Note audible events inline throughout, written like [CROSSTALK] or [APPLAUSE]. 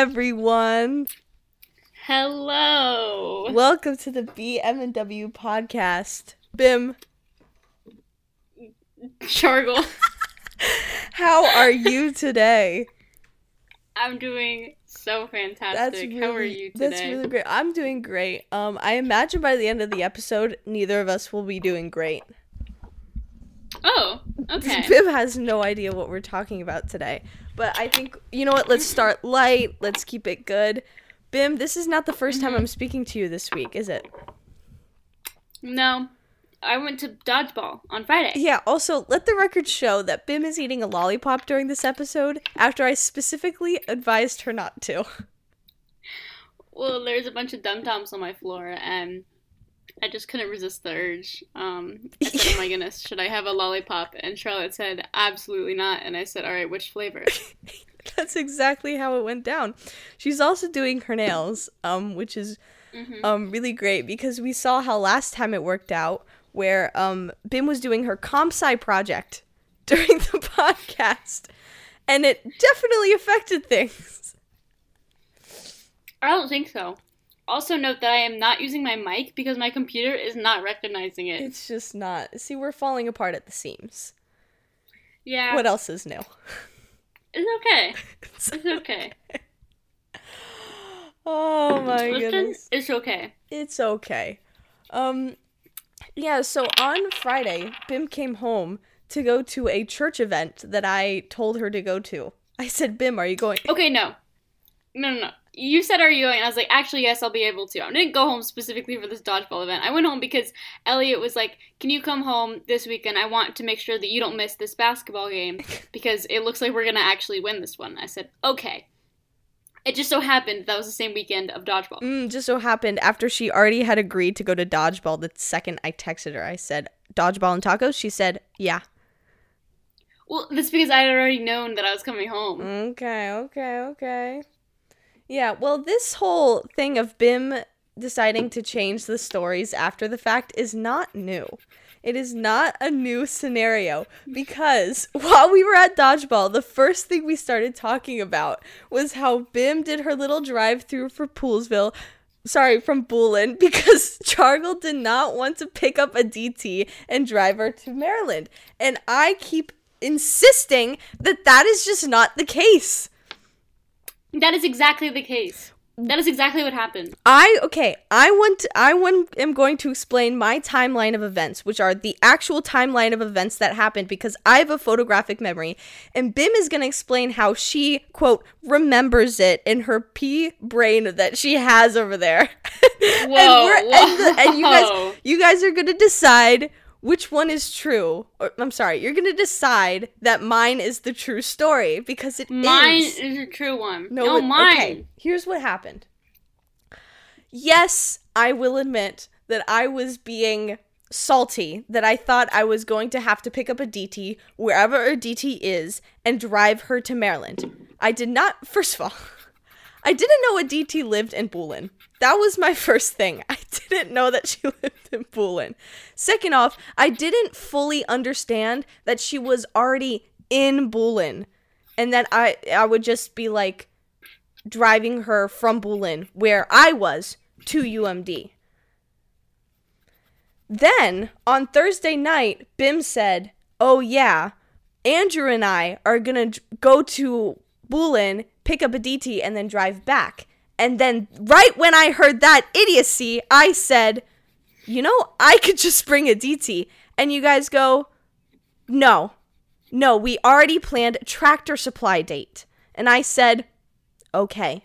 Everyone. Hello. Welcome to the BM&W podcast. Bim, Chargle. [LAUGHS] how are you today? I'm doing so fantastic. That's really, How are you today? That's really great. I'm doing great. Um, I imagine by the end of the episode, neither of us will be doing great. oh, okay. Bim has no idea what we're talking about today. But I think you know what? Let's mm-hmm. start light. Let's keep it good. Bim, this is not the 1st time mm-hmm. I'm speaking to you this week, is it? No, I went to dodgeball on Friday. Yeah, also, let the record show that Bim is eating a lollipop during this episode after I specifically advised her not to. Well, there's a bunch of dum dums on my floor, and I just couldn't resist the urge. Um, [LAUGHS] I said, "Oh my goodness, should I have a lollipop?" And Charlotte said, "Absolutely not." And I said, "All right, which flavor?" [LAUGHS] That's exactly how it went down. She's also doing her nails, um, which is Mhm. um really great because we saw how last time it worked out where um Bim was doing her comp sci project [LAUGHS] during the podcast and it definitely affected things. I don't think so. Also, note that I am not using my mic because my computer is not recognizing it. It's just not. See, we're falling apart at the seams. yeah, What else is new? it's okay. [LAUGHS] It's okay. [LAUGHS] oh my Listen, goodness. it's okay. It's okay. Um yeah, so on Friday, Bim came home to go to a church event that I told her to go to. I said, "Bim, are you going?" Okay, no. No, no, no. You said, are you going? I was like, actually, yes, I'll be able to. I didn't go home specifically for this dodgeball event. I went home because Elliot was like, can you come home this weekend? I want to make sure that you don't miss this basketball game [LAUGHS] because it looks like we're going to actually win this one. I said, okay. It just so happened that was the same weekend of dodgeball. Mm, just so happened after she already had agreed to go to dodgeball the second I texted her. I said, "Dodgeball and tacos?" She said, "Yeah." Well, that's because I had already known that I was coming home. Okay, okay, okay. Yeah, well, this whole thing of Bim deciding to change the stories after the fact is not new. It is not a new scenario because [LAUGHS] while we were at Dodgeball, the first thing we started talking about was how Bim did her little drive through for Poolesville. Sorry, from Boolin, [LAUGHS] because Chargle did not want to pick up Aditi and drive her to Maryland. And I keep insisting that that is just not the case. That is exactly the case. That is exactly what happened. I okay, I want I want am going to explain my timeline of events, which are the actual timeline of events that happened because I have a photographic memory and Bim is going to explain how she quote remembers it in her pea brain that she has over there. [LAUGHS] and, Whoa, and, the- and you guys you guys are going to decide which one is true. Or, I'm sorry, you're going to decide that mine is the true story because it is. Mine is a true one. No, No, it- mine. Okay, here's what happened. Yes, I will admit that I was being salty, that I thought I was going to have to pick up Aditi wherever Aditi is and drive her to Maryland. I did not, [LAUGHS] first of all, [LAUGHS] I didn't know Aditi lived in Boolin. That was my first thing. I [LAUGHS] didn't know that she [LAUGHS] lived in Boolin. Second off, I didn't fully understand that she was already in Boolin and that I I would just be like driving her from Boolin where I was to UMD. Then on Thursday night, Bim said, "Oh yeah, Andrew and I are gonna go to Boolin, pick up Aditi, and then drive back." And then right when I heard that idiocy, I said, "You know, I could just bring Aditi." And you guys go, "No, no, we already planned tractor supply date." And I said, "Okay,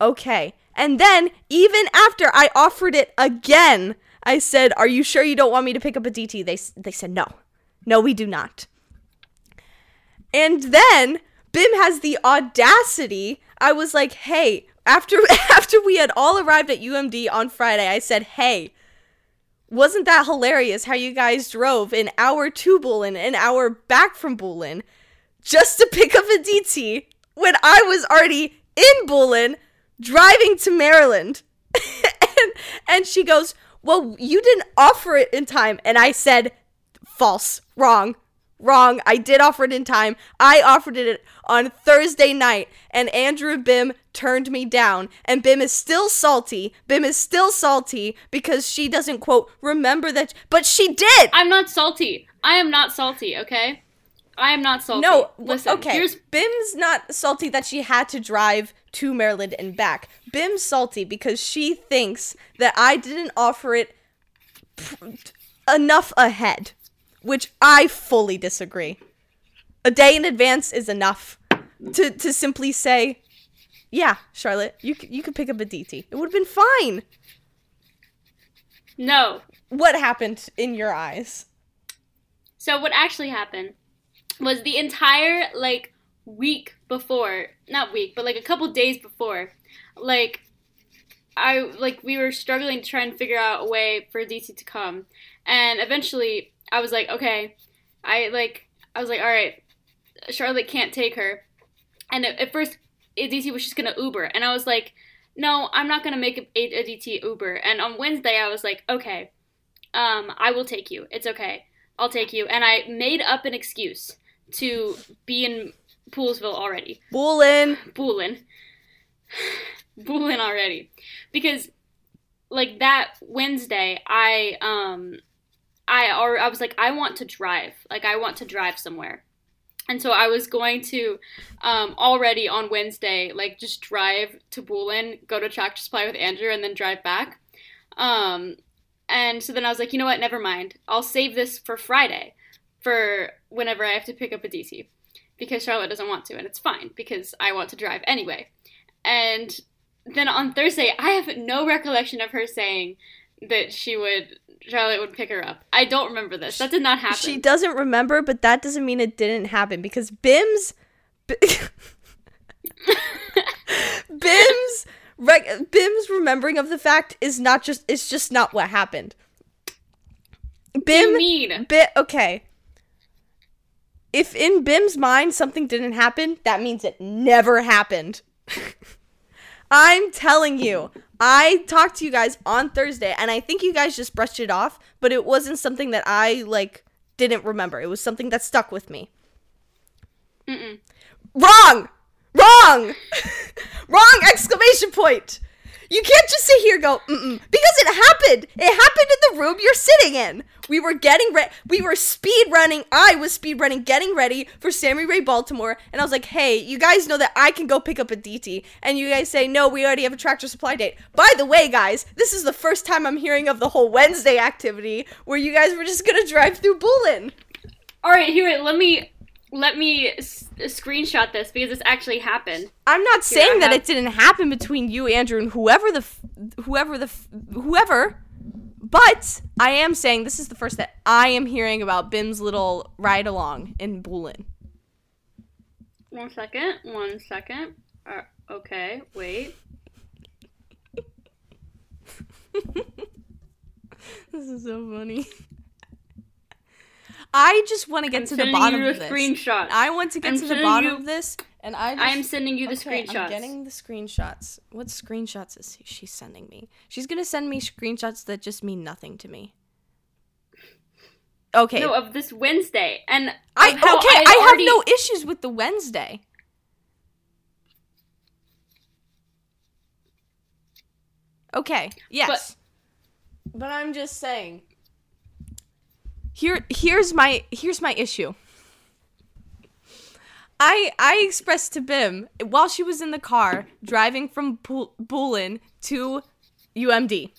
okay." And then even after I offered it again, I said, "Are you sure you don't want me to pick up Aditi?" They they said, "No, no, we do not." And then Bim has the audacity. I was like, "Hey." After [LAUGHS] after we had all arrived at UMD on Friday, I said, "Hey, wasn't that hilarious how you guys drove an hour to Boolin, an hour back from Boolin, just to pick up Aditi when I was already in Boolin driving to Maryland?" [LAUGHS] and, and she goes, Well, you didn't offer it in time. And I said, False, wrong, Wrong. I did offer it in time. I offered it on Thursday night, and Andrew Bim turned me down. And Bim is still salty. Bim is still salty because she doesn't, quote, remember that. But she did! I'm not salty. I am not salty, okay? I am not salty. No, listen. okay. Here's Bim's not salty that she had to drive to Maryland and back. Bim's salty because she thinks that I didn't offer it pr- enough ahead, which I fully disagree. A day in advance is enough to to simply say, "Yeah, Charlotte, you you could pick up Aditi. It would have been fine." no. What happened in your eyes? So what actually happened was the entire like week before, not week, but like a couple days before, like I like we were struggling to try and figure out a way for DC to come. And eventually I was like, okay, I like I was like, all right, Charlotte can't take her. And at, at first DC was just to Uber and I was like, no, I'm not to make a, a, a Uber. And on Wednesday I was like, okay, um I will take you. It's okay. I'll take you. And I made up an excuse to be in Poolesville already. Bullin. Boolin. [SIGHS] Boolin already. Because like that Wednesday I um I I was like I want to drive. Like I want to drive somewhere. And so I was going to um already on Wednesday like just drive to Boolin, go to Tractor Supply with Andrew and then drive back. Um and so then I was like, you know what, never mind. I'll save this for Friday for whenever I have to pick up Aditi because Charlotte doesn't want to, and it's fine because I want to drive anyway. And then on Thursday, I have no recollection of her saying that she would Charlotte would pick her up. I don't remember this. That did not happen. She doesn't remember, but that doesn't mean it didn't happen because Bim's B- [LAUGHS] Bim's Bim's remembering of the fact is not just it's just not what happened. What do you Bim mean? bit okay. If in Bim's mind something didn't happen, that means it never happened. [LAUGHS] I'm telling you. I talked to you guys on Thursday and I think you guys just brushed it off, but it wasn't something that I like didn't remember. It was something that stuck with me. Mm-mm. Wrong! Wrong! [LAUGHS] Wrong exclamation point! You can't just sit here and go, mm because it happened. It happened in the room you're sitting in. We were getting ready. We were speed running. I was speed running, getting ready for Sammy Rae Baltimore. And I was like, hey, you guys know that I can go pick up Aditi. And you guys say, no, we already have a tractor supply date. By the way, guys, this is the first time I'm hearing of the whole Wednesday activity where you guys were just gonna drive through Bullen. All right, here. Let me let me s- screenshot this because this actually happened. I'm not Here, saying that have- it didn't happen between you, Andrew, and whoever the f- whoever the f- whoever. But I am saying this is the first that I am hearing about Bim's little ride along in Bullen. One second. One second. Uh, okay. Wait. [LAUGHS] This is so funny. I just want to get I'm to the bottom of this. screenshot. I want to get I'm to the bottom you- of this, and I. Just, I am sending you the Okay, screenshots. I'm getting the screenshots. What screenshots is she sending me? She's gonna send me screenshots that just mean nothing to me. Okay. No, of this Wednesday, and I okay. had I have no issues with the Wednesday. Okay. Yes. But, I'm just saying. Here here's my here's my issue. I I expressed to Bim while she was in the car driving from Bul- Bullen to UMD.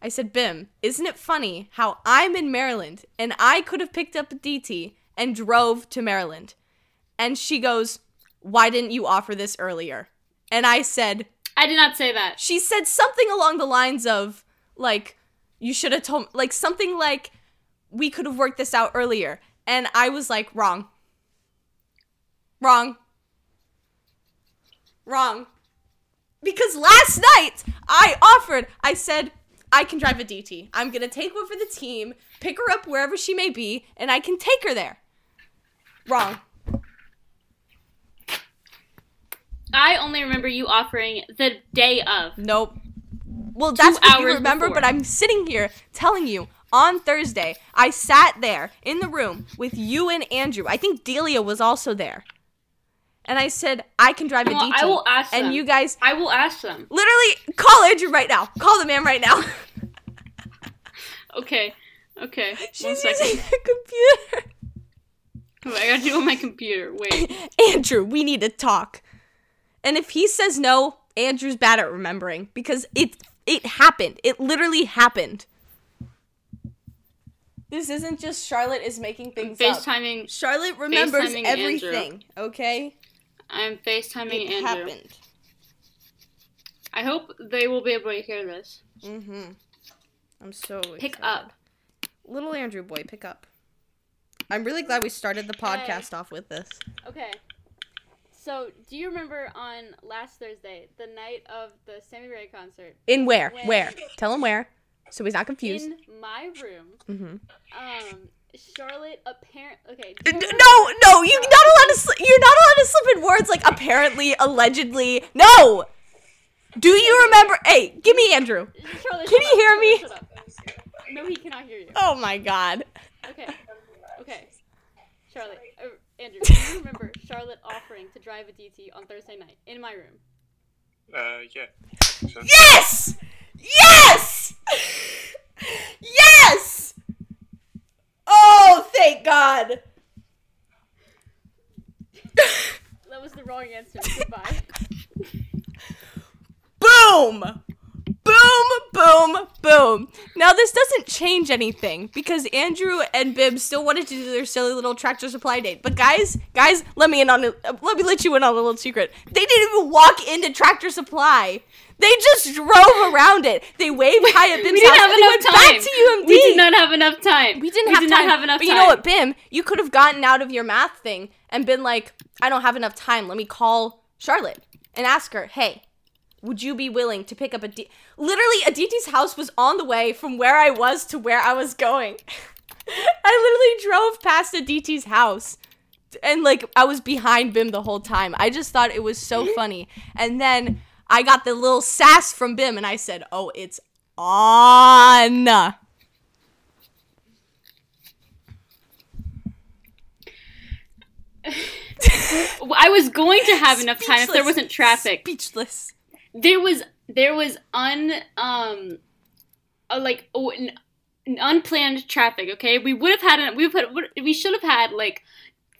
I said, Bim, isn't it funny how I'm in Maryland and I could have picked up Aditi and drove to Maryland? And she goes, Why didn't you offer this earlier? And I said, I did not say that. She said something along the lines of, like, you should have told, like, something like, we could have worked this out earlier. And I was like, Wrong. Wrong. Wrong. Because last night I offered, I said, I can drive Aditi. I'm going to take one for the team, pick her up wherever she may be, and I can take her there. Wrong. I only remember you offering the day of. Nope. Well, that's what you remember, before. but I'm sitting here telling you on Thursday, I sat there in the room with you and Andrew. I think Delia was also there. And I said, I can drive a Well, DT. I will ask and them. you guys I will ask them. literally call Andrew right now. Call the man right now. [LAUGHS] Okay. Okay. She's using the computer. I gotta do on my computer. Wait. [LAUGHS] Andrew, we need to talk. And if he says no, Andrew's bad at remembering because it it happened. It literally happened. This isn't just Charlotte is making things up. FaceTiming. Charlotte remembers FaceTiming Andrew. everything, okay? I'm FaceTiming It Andrew. happened. I hope they will be able to hear this. Mm-hmm. I'm so Pick excited. up. Little Andrew boy, pick up. I'm really glad we started the podcast off with this. Okay. So, do you remember on last Thursday, the night of the Sammy Rae concert, In where? Where? Tell him where. So he's not confused. in my room, Mhm. um, Charlotte apparent. Okay. do No, no, you're not allowed to. Sli- you're not allowed to slip in words like apparently, allegedly. No. Do you remember? Hey, give me Andrew. Charlotte, Can you up, hear Charlotte, me? shut up. No, he cannot hear you. Oh my God. Okay. Okay. Charlotte, uh, Andrew, do you remember [LAUGHS] Charlotte offering to drive Aditi on Thursday night in my room? Uh, yeah. I so. Yes. Yes. Yes. Oh, thank God. That was the wrong answer. Goodbye. Boom! Boom, boom, boom. Now, this doesn't change anything because Andrew and Bib still wanted to do their silly little tractor supply date. But guys, guys, let me in on a, let me let you in on a little secret. They didn't even walk into Tractor Supply. They just drove around it. They waved hi at Bim's we didn't house have and enough went time. back to UMD. We did not have enough time. We didn't have did time. not have enough but time. you know what, Bim? You could have gotten out of your math thing and been like, I don't have enough time. Let me call Charlotte and ask her, hey, would you be willing to pick up a D? Literally, Aditi's house was on the way from where I was to where I was going. [LAUGHS] I literally drove past Aditi's house. And like I was behind Bim the whole time. I just thought it was so [LAUGHS] funny. And then I got the little sass from Bim and I said, "Oh, it's on." I was going to have enough time if there wasn't traffic. Speechless. There was there was un um uh, like oh, n- n- unplanned traffic. Okay, we would have had an, we put we should have had like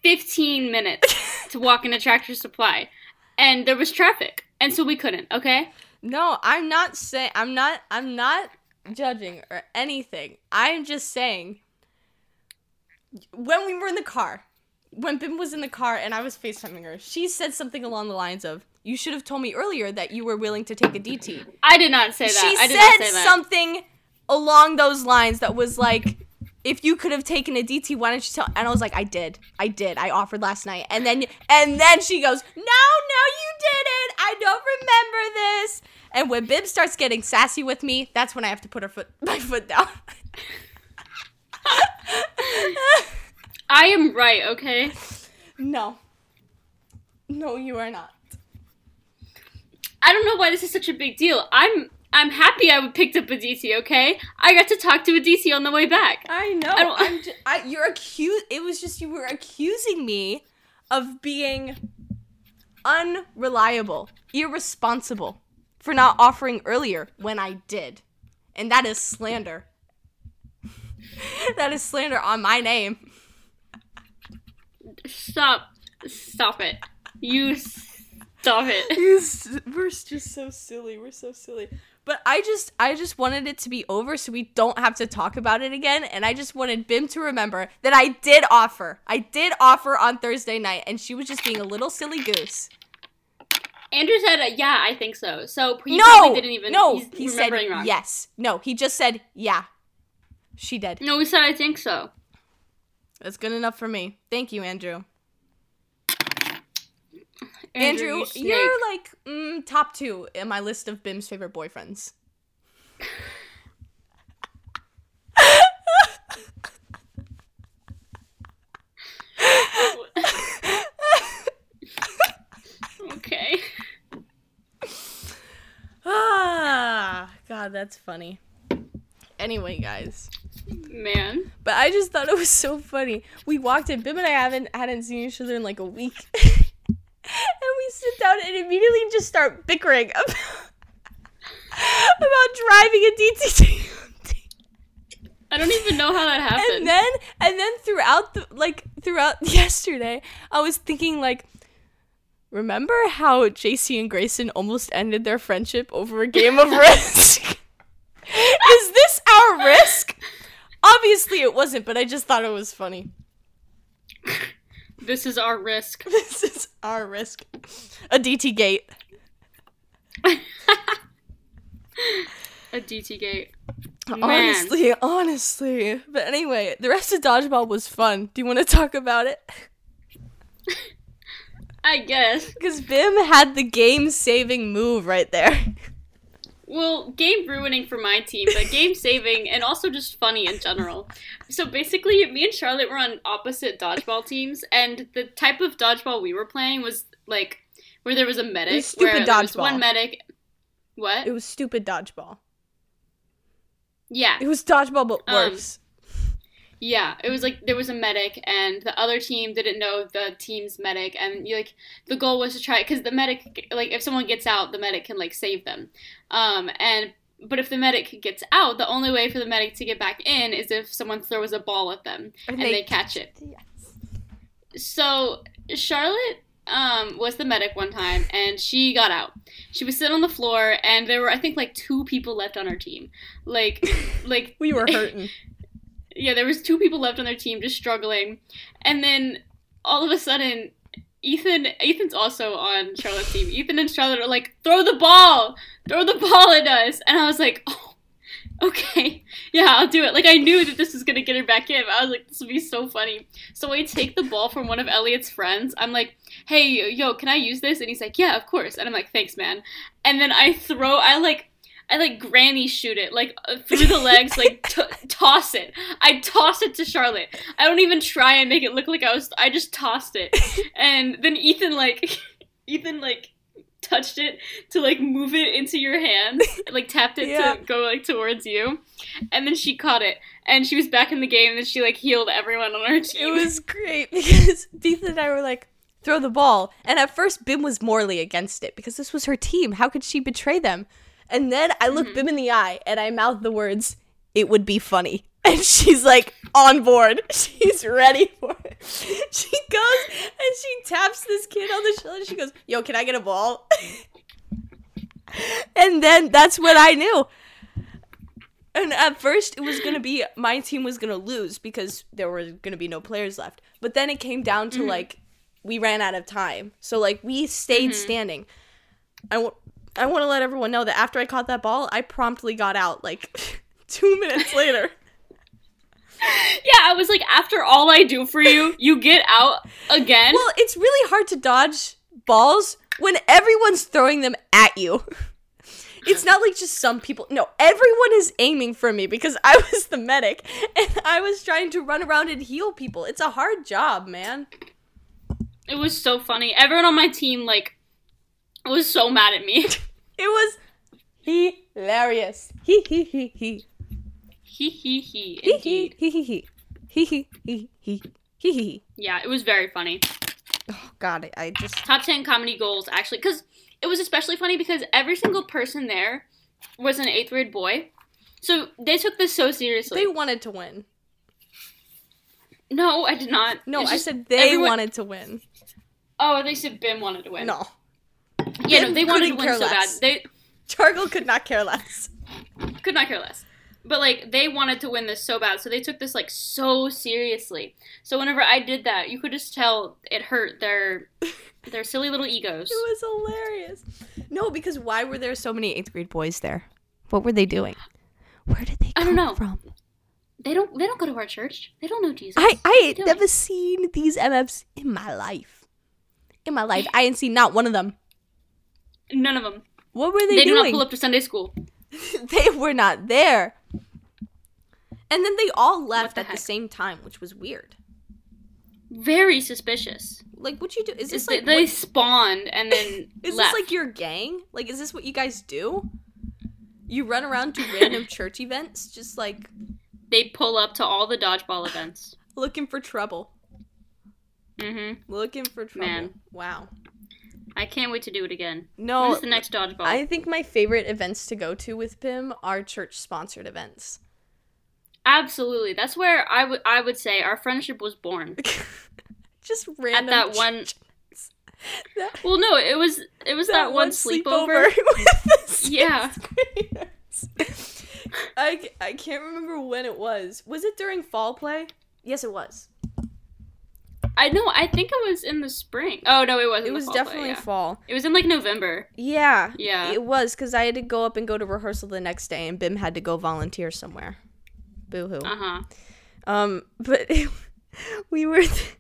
fifteen minutes to walk into Tractor Supply, and there was traffic, and so we couldn't. Okay, No, I'm not saying I'm not I'm not judging or anything. I'm just saying when we were in the car, when Bim was in the car and I was FaceTiming her, she said something along the lines of, You should have told me earlier that you were willing to take Aditi. I did not say that. She I did not said that. something along those lines that was like if you could have taken Aditi, why didn't you tell? And I was like, I did, I did, I offered last night. And then, and then she goes, No, no, you didn't. I don't remember this. And when Bib starts getting sassy with me, that's when I have to put her foot, [LAUGHS] my foot down. I am right. Okay. no, no, you are not. I don't know why this is such a big deal. I'm I'm happy I picked up Aditi. Okay, I got to talk to Aditi on the way back. I know. I I'm just, I, you're accused. It was just you were accusing me of being unreliable, irresponsible for not offering earlier when I did, and that is slander. [LAUGHS] that is slander on my name. Stop. Stop it. You stop it. [LAUGHS] We're just so silly. We're so silly. But I just I just wanted it to be over so we don't have to talk about it again and I just wanted Bim to remember that I did offer. I did offer on Thursday night and she was just being a little silly goose. Andrew said, uh, "Yeah, I think so." So he no. probably didn't even. no, he said wrong. yes. No, he just said yeah. She did. No, he said, "I think so." That's good enough for me. Thank you, Andrew. Andrew, Andrew, you you're like mm, top 2 in my list of Bim's favorite boyfriends. [LAUGHS] okay. Ah, God, that's funny. Anyway, guys. Man. But I just thought it was so funny. We walked in. Bim and I haven't hadn't seen each other in like a week, [LAUGHS] and we sit down and immediately just start bickering about, [LAUGHS] about driving Aditi. I don't even know how that happened. And then and then throughout the like throughout [LAUGHS] yesterday, I was thinking like remember how JC and Grayson almost ended their friendship over a game of [LAUGHS] risk? Is this our risk? Obviously it wasn't, but I just thought it was funny. This is our risk. [LAUGHS] This is our risk. Aditi gate. [LAUGHS] A DT gate. Man. Honestly, honestly. But anyway, the rest of dodgeball was fun. Do you want to talk about it? [LAUGHS] I guess. Because Bim had the game saving move right there. Well, game ruining for my team, but game [LAUGHS] saving and also just funny in general. So basically, me and Charlotte were on opposite dodgeball teams, and the type of dodgeball we were playing was like where there was a medic, was stupid where there was dodgeball. one medic. What? It was stupid dodgeball. yeah, It was dodgeball, but Um, worse. Yeah, it was like there was a medic, and the other team didn't know the team's medic, and you like the goal was to try because the medic, like if someone gets out, the medic can like save them, um, and but if the medic gets out, the only way for the medic to get back in is if someone throws a ball at them and, they, catch it. Yes. So Charlotte um, was the medic one time, and she got out. She was sitting on the floor, and there were I think like two people left on her team, like [LAUGHS] like We were hurting. [LAUGHS] yeah, there was two people left on their team just struggling, and then all of a sudden, Ethan Ethan's also on Charlotte's team. Ethan and Charlotte are like, "Throw the ball, throw the ball at us," and I was like, "Oh, okay, yeah, I'll do it." Like I knew that this was gonna get her back in. I was like, "This would be so funny." So I take the ball from one of Elliot's friends. I'm like, "Hey, yo, can I use this?" And he's like, "Yeah, of course." And I'm like, "Thanks, man." And then I throw, I like. I like granny shoot it, like uh, through the legs, like [LAUGHS] t- toss it. I toss it to Charlotte. I don't even try and make it look like I was. I just tossed it, [LAUGHS] and then Ethan like, [LAUGHS] Ethan like touched it to like move it into your hand, like tapped it Yeah. to go like towards you, and then she caught it, and she was back in the game, and then she like healed everyone on our team. It was great because Ethan and I were like, throw the ball. And at first, Bim was morally against it because this was her team. How could she betray them? And then I looked Bim mm-hmm. in the eye and I mouth the words, it would be funny. [LAUGHS] And she's like on board. [LAUGHS] She's ready for it. [LAUGHS] She goes and she taps this kid on the shoulder. She goes, Yo, can I get a ball? and then that's what I knew. And at first, it was gonna be my team was gonna lose because there were gonna be no players left. But then it came down to mm-hmm. like we ran out of time, so like we stayed mm-hmm. standing. I I want to let everyone know that after I caught that ball, I promptly got out like [LAUGHS] two minutes later. [LAUGHS] yeah, I was like, after all I do for you, you get out again. well, it's really hard to dodge balls when everyone's throwing them at you. [LAUGHS] It's not like just some people. No, everyone is aiming for me because I was the medic and I was trying to run around and heal people. It's a hard job, man. It was so funny. Everyone on my team like was so mad at me. It was hilarious. He he he he. He he he. He Indeed. he he he. He he he he. He. Yeah, it was very funny. Oh god, I, I just Top ten comedy goals actually, because it was especially funny because every single person there was an eighth grade boy, so they took this so seriously. they wanted to win. no, I did not. No, I said they everyone- wanted to win. Oh, they said Bim wanted to win. No. Yeah, no, they wanted to win care so less. bad. They Chargle could not care less. could not care less. But like they wanted to win this so bad, so they took this like so seriously. So whenever I did that, you could just tell it hurt their [LAUGHS] their silly little egos. It was hilarious. No, because why were there so many eighth grade boys there? What were they doing? Where did they I come don't know. from? They don't they don't go to our church. They don't know Jesus. I I ain't never seen these MFs in my life. In my life, I ain't seen not one of them. None of them. What were they, doing? They, do not pull up to Sunday school. [LAUGHS] they were not there. And then they all left the at the same time, which was weird. Very suspicious. Like, what you do? Is this they, like they what- spawned and [LAUGHS] then is left. this like your gang? Like, is this what you guys do? You run around to random [LAUGHS] church events, just like They pull up to all the dodgeball events. looking for trouble. Mm-hmm. Looking for trouble. Man. Wow. I can't wait to do it again. No, When's the next dodgeball? I think my favorite events to go to with Pim are church sponsored events. Absolutely. That's where I would I would say our friendship was born. [LAUGHS] Just random at that one- that, Well, no, it was it was that, one sleepover. [LAUGHS] with the [LAUGHS] Yeah. I, I can't remember when it was. Was it during fall play? Yes, it was. I know. I think it was in the spring. Oh no, it wasn't. It was fall play, definitely yeah. fall. It was in like November. Yeah. Yeah. It was because I had to go up and go to rehearsal the next day, and Bim had to go volunteer somewhere. Boo hoo. Uh huh. Um, [LAUGHS] but we were th-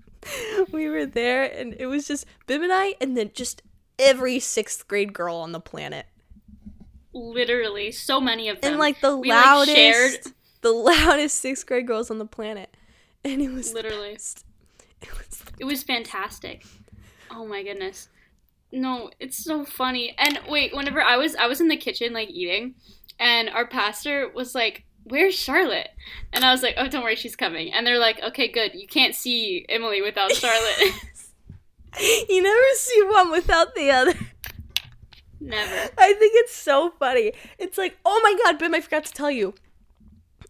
[LAUGHS] we were there, and it was just Bim and I, and then just every sixth grade girl on the planet, Literally, so many of them. and like the We, like, loudest, shared- the [LAUGHS] loudest sixth grade girls on the planet, and it was Literally. best. It was It was fantastic. Oh my goodness. No, it's so funny. And wait, whenever I was I was in the kitchen like eating and our pastor was like, "Where's Charlotte?" And I was like, "Oh, don't worry, she's coming." And they're like, "Okay, good. You can't see Emily without [LAUGHS] Charlotte." you never see one without the other. Never. I think it's so funny. It's like, oh my god, Bim, I forgot to tell you.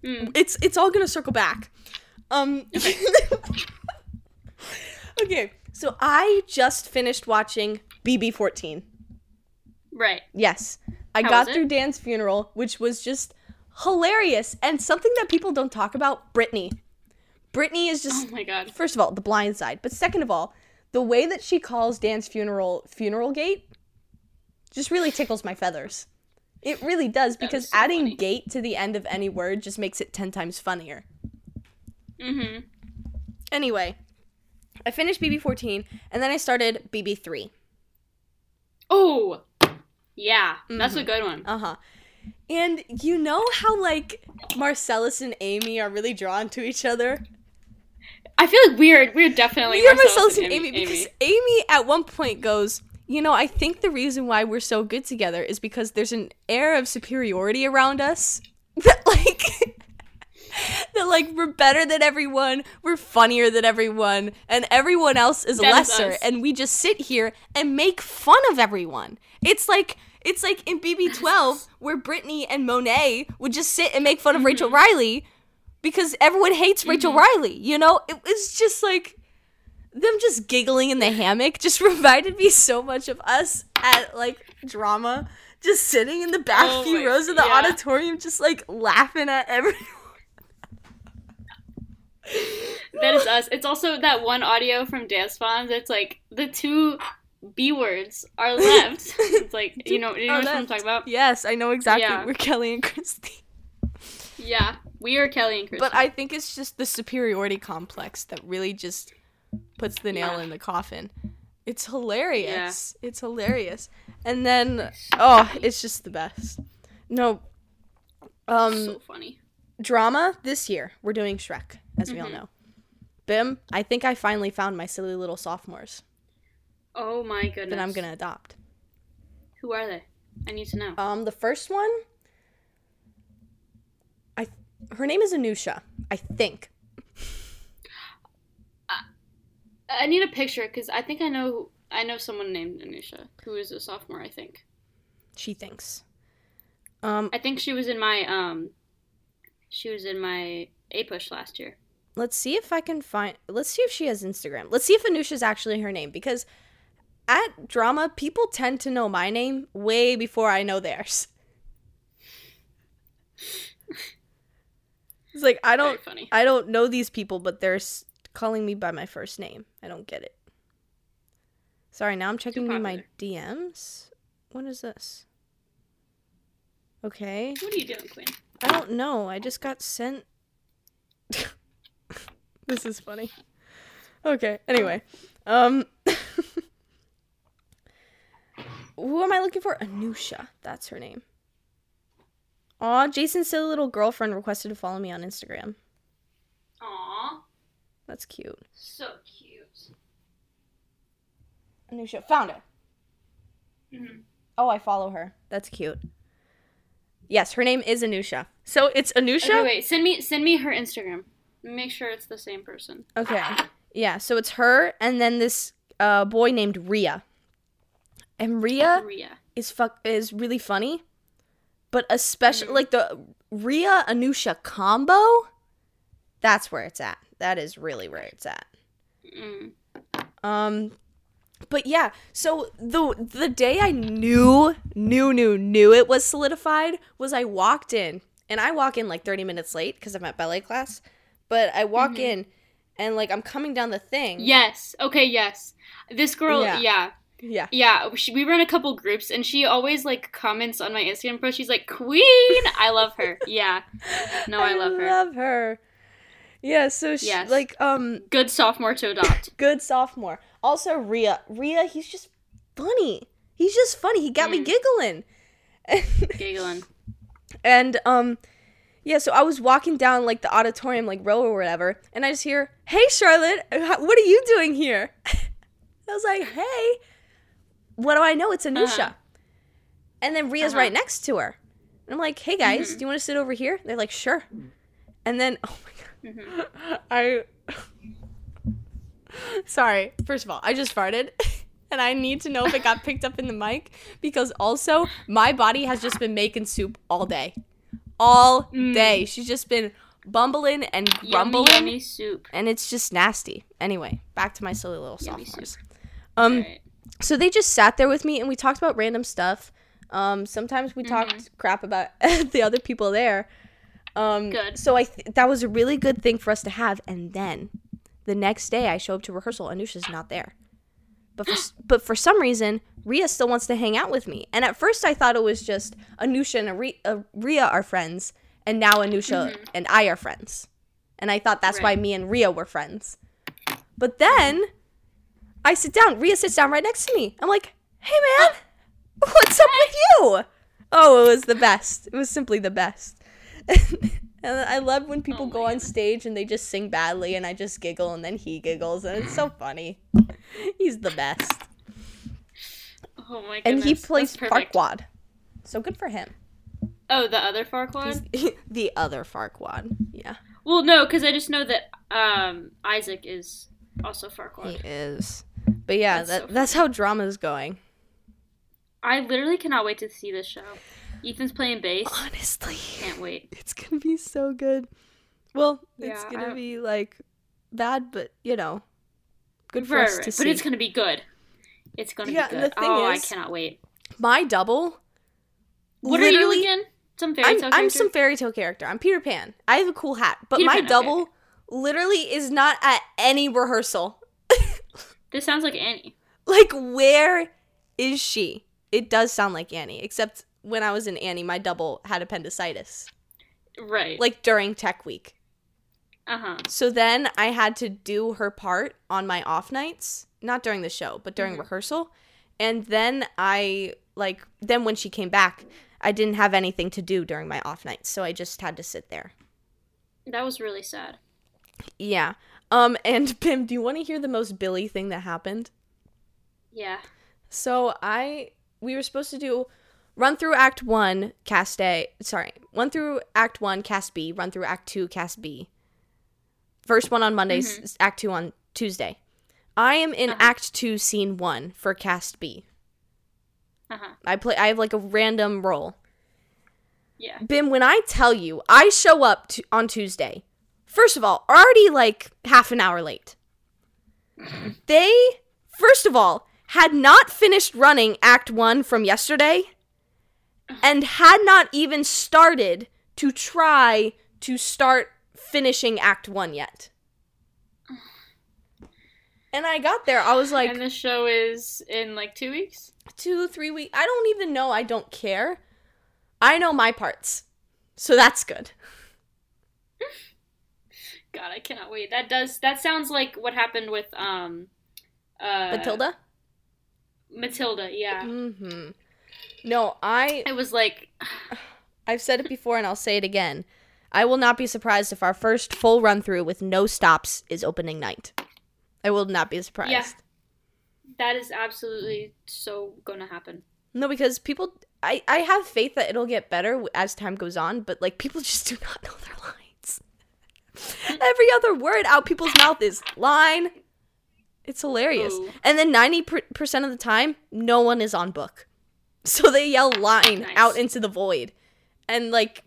Mm. It's it's all gonna circle back. Um Okay, [LAUGHS] so I just finished watching BB fourteen. Right. Yes. I How got through Dan's funeral, which was just hilarious and something that people don't talk about, Britney. Britney is just Oh my god. first of all, the blind side, but second of all, the way that she calls Dan's funeral funeral gate just really tickles my feathers. It really does because so adding funny. gate to the end of any word just makes it 10 times funnier. Mm hmm. Anyway, I finished BB14 and then I started BB3. Oh. Yeah, that's Mm-hmm. a good one. Uh-huh. And you know how like Marcellus and Amy are really drawn to each other? I feel like we're we're definitely we Marcellus Marcellus and Amy, Amy because Amy at one point goes, you know, I think the reason why we're so good together is because there's an air of superiority around us [LAUGHS] that like [LAUGHS] that like we're better than everyone, we're funnier than everyone, and everyone else is That lesser, and we just sit here and make fun of everyone. It's like it's like in BB12 where Britney and Monet would just sit and make fun of Rachel Mm-hmm. Reilly because everyone hates Rachel Reilly. You know, it was just like them just giggling in the hammock just [LAUGHS] reminded me so much of us at like drama, just sitting in the back Oh few rows of the yeah. auditorium, just like laughing at everyone. [LAUGHS] That is us. It's also that one audio from Dance Spawns. It's like the two B words are left. [LAUGHS] It's like you know, you know what I'm talking about? Yes, I know exactly. Yeah. We're Kelly and Christi. Yeah, we are Kelly and Chris. But I think it's just the superiority complex that really just puts the nail Yeah. in the coffin. It's hilarious. It's hilarious. And then oh, it's just the best. No. Um so funny. Drama this year. We're doing Shrek, as we all Mhm. know. Bim, I think I finally found my silly little sophomores Oh my goodness. that I'm going to adopt. Who are they? I need to know. Um the first one I her name is Anusha, I think. [GASPS] I need a picture because I think I know. I know someone named Anusha who is a sophomore. I think. She thinks. Um I think she was in my um. She was in my APUSH last year. let's see if I can find. Let's see if she has Instagram. Let's see if Anusha's actually her name because at drama, people tend to know my name way before I know theirs. [LAUGHS] It's like I don't. I don't know these people, but they're s- calling me by my first name. I don't get it. Sorry, now I'm checking my DMs. What is this? Okay. What are you doing, Queen? I don't know. I just got sent. [LAUGHS] this is funny. Okay. Anyway, um, [LAUGHS] who am I looking for? Anusha. That's her name. Aw, Jason's silly little girlfriend requested to follow me on Instagram. Aw, That's cute. so cute. Anusha found her. Mhm. Oh, I follow her. That's cute. Yes, her name is Anusha. So it's Anusha. Okay, wait. Send me send me her Instagram. Make sure it's the same person. Okay. Yeah, so it's her and then this uh, boy named Ria. And Ria Ria. is fuck is really funny. But especially like the Ria Anusha combo, that's where it's at. That is really where it's at. Mm. Um but yeah, so the the day I knew knew knew knew it was solidified was I walked in and I walk in like 30 minutes late cuz I'm at ballet class, but I walk in and like I'm coming down the thing. Yes. Okay. Yes. This girl. Yeah. Yeah. Yeah. Yeah. she, we run a couple groups, and she always like comments on my Instagram post. She's like, "Queen, I love her." [LAUGHS] Yeah. No, I love her. I love her. Yeah, so she, Yes. like um Good sophomore to adopt. [LAUGHS] good sophomore. Also Ria, Ria, he's just funny. He's just funny. He got me Mm. giggling. [LAUGHS] Giggling. and um yeah, so I was walking down like the auditorium like row or whatever, and I just hear, "Hey Charlotte, what are you doing here?" [LAUGHS] I was like, "Hey." What do I know? It's Anusha. Uh-huh. And then Ria's Uh-huh. right next to her. And I'm like, "Hey guys, Mhm. do you want to sit over here?" They're like, "Sure." And then [LAUGHS] oh my god. Mhm. I Sorry. First of all, I just farted [LAUGHS] and I need to know if it got picked up in the mic because also my body has just been making soup all day. All Mm. day. She's just been bumbling and grumbling yummy soup. and it's just nasty. Anyway, back to my silly little Yummy sophomores. Um Alright. so they just sat there with me and we talked about random stuff. Um, sometimes we talked crap about [LAUGHS] the other people there. Um, Good. So I th- that was a really good thing for us to have. And then the next day, I show up to rehearsal. Anusha's not there, but for but for some reason, Ria still wants to hang out with me. And at first, I thought it was just Anusha and Ari- uh, Ria are friends, and now Anusha and I are friends. And I thought that's why me and Ria were friends. But then I sit down. Ria sits down right next to me. I'm like, hey, man, what's up with you? Oh, it was the best. It was simply the best. [LAUGHS] and I love when people Oh go on stage and they just sing badly and I just giggle and then he giggles and it's so [LAUGHS] funny. He's the best. Oh my goodness. And he plays. Farquaad. So good for him. Oh, the other Farquaad? [LAUGHS] The other Farquaad. Yeah. Well, no, because I just know that um, Isaac is also Farquaad. He is. But yeah, That's that, so that's how drama's going. I literally cannot wait to see this show. Ethan's playing bass. Honestly. Can't wait. [LAUGHS] It's gonna be so good. Well, it's gonna I- be like bad, but you know, good for Right, us right, to But see. it's gonna be good. It's gonna Yeah, be good. the thing oh, is- I cannot wait. My double. What are you again? Some fairy I'm, tale I'm some fairy tale character. I'm Peter Pan. I have a cool hat, but Peter my Pan, okay, double literally is not at any rehearsal. [LAUGHS] This sounds like Annie. like, where is she? It does sound like Annie, except when I was in Annie, my double had appendicitis, Right. like during tech week. uh huh. So then I had to do her part on my off nights, not during the show, but during Mhm. rehearsal. And then I like then when she came back, I didn't have anything to do during my off nights, so I just had to sit there. That was really sad. Yeah. Um and [LAUGHS] Pim, do you want to hear the most Billy thing that happened? Yeah. So I we were supposed to do run through act 1 cast A, sorry, run through act 1 cast B, run through act 2 cast B. First one on Mondays, Mm-hmm. act 2 on Tuesday. I am in Uh-huh. act 2 scene 1 for cast B. Uh huh. I play I have like a random role. Yeah. Bim, when I tell you I show up to, on Tuesday, first of all, already like half an hour late. [LAUGHS] They, first of all, had not finished running Act 1 from yesterday and had not even started to try to start finishing Act 1 yet. And I got there, I was like, and the show is in like two weeks. two, three weeks. I don't even know. I don't care. I know my parts. So that's good. [LAUGHS] God, I cannot wait. That does. That sounds like what happened with um, uh, Matilda? Matilda. Yeah. Mm-hmm. No, I It was like, I've said it before and I'll say it again. I will not be surprised if our first full run through with no stops is opening night. I will not be surprised. Yeah. that is absolutely so gonna happen. No, because people I I have faith that it'll get better as time goes on, but like people [LAUGHS] just do not know their lines. [LAUGHS] Every other word out people's mouth is line. It's hilarious. Ooh. And then 90% of the time, no one is on book. [LAUGHS] So they yell line Nice. out into the void. And like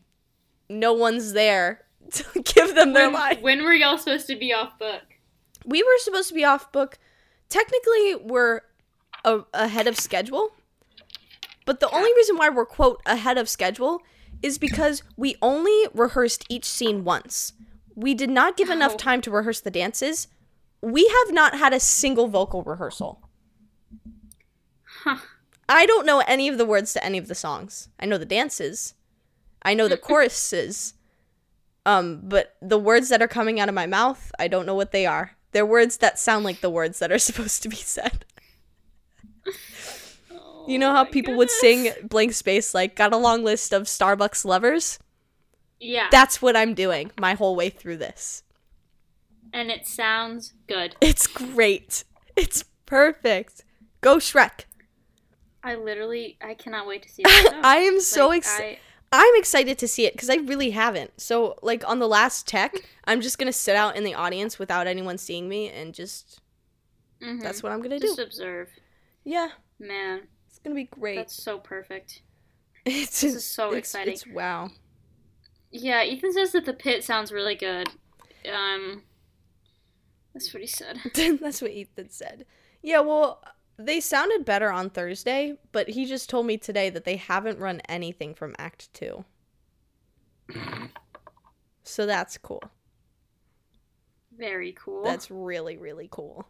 no one's there [LAUGHS] to give them their When, line. when were y'all supposed to be off book? We were supposed to be off book. Technically, we're a- ahead of schedule. But the only reason why we're quote ahead of schedule is because we only rehearsed each scene once. We did not give enough Oh. time to rehearse the dances. We have not had a single vocal rehearsal. Huh. I don't know any of the words to any of the songs. I know the dances. I know the [LAUGHS] choruses. Um, but the words that are coming out of my mouth, I don't know what they are. They're words that sound like the words that are [LAUGHS] supposed to be said. [LAUGHS] You know Oh how people would sing blank space like got a long list of Starbucks lovers? Yeah. That's what I'm doing my whole way through this. and it sounds good. It's great. It's perfect. Go Shrek. I literally, I cannot wait to see [LAUGHS] show. I am so Like, excited. I'm excited to see it because I really haven't. So, like on the last tech, I'm just gonna sit out in the audience without anyone seeing me and just mhm. that's what I'm gonna Just do. Just observe. Yeah, Man, it's gonna be great. that's so perfect. [LAUGHS] it's This is so it's- exciting. It's wow. Yeah, Ethan says that the pit sounds really good. Um, that's what he said. [LAUGHS] That's what Ethan said. Yeah, well, they sounded better on Thursday, but he just told me today that they haven't run anything from Act 2. So that's cool. Very cool. That's really really cool.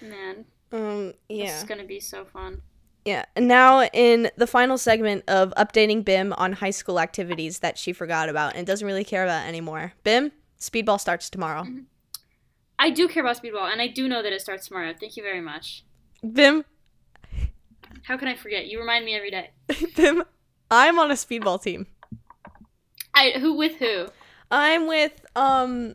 man. Um This yeah. is gonna be so fun. Yeah. And now in the final segment of updating Bim on high school activities that she forgot about and doesn't really care about anymore. Bim, speedball starts tomorrow. I do care about speedball, and I do know that it starts tomorrow. Thank you very much. Bim, How can I forget? You remind me every day. [LAUGHS] Bim, I'm on a speedball team. I who with who? I'm with um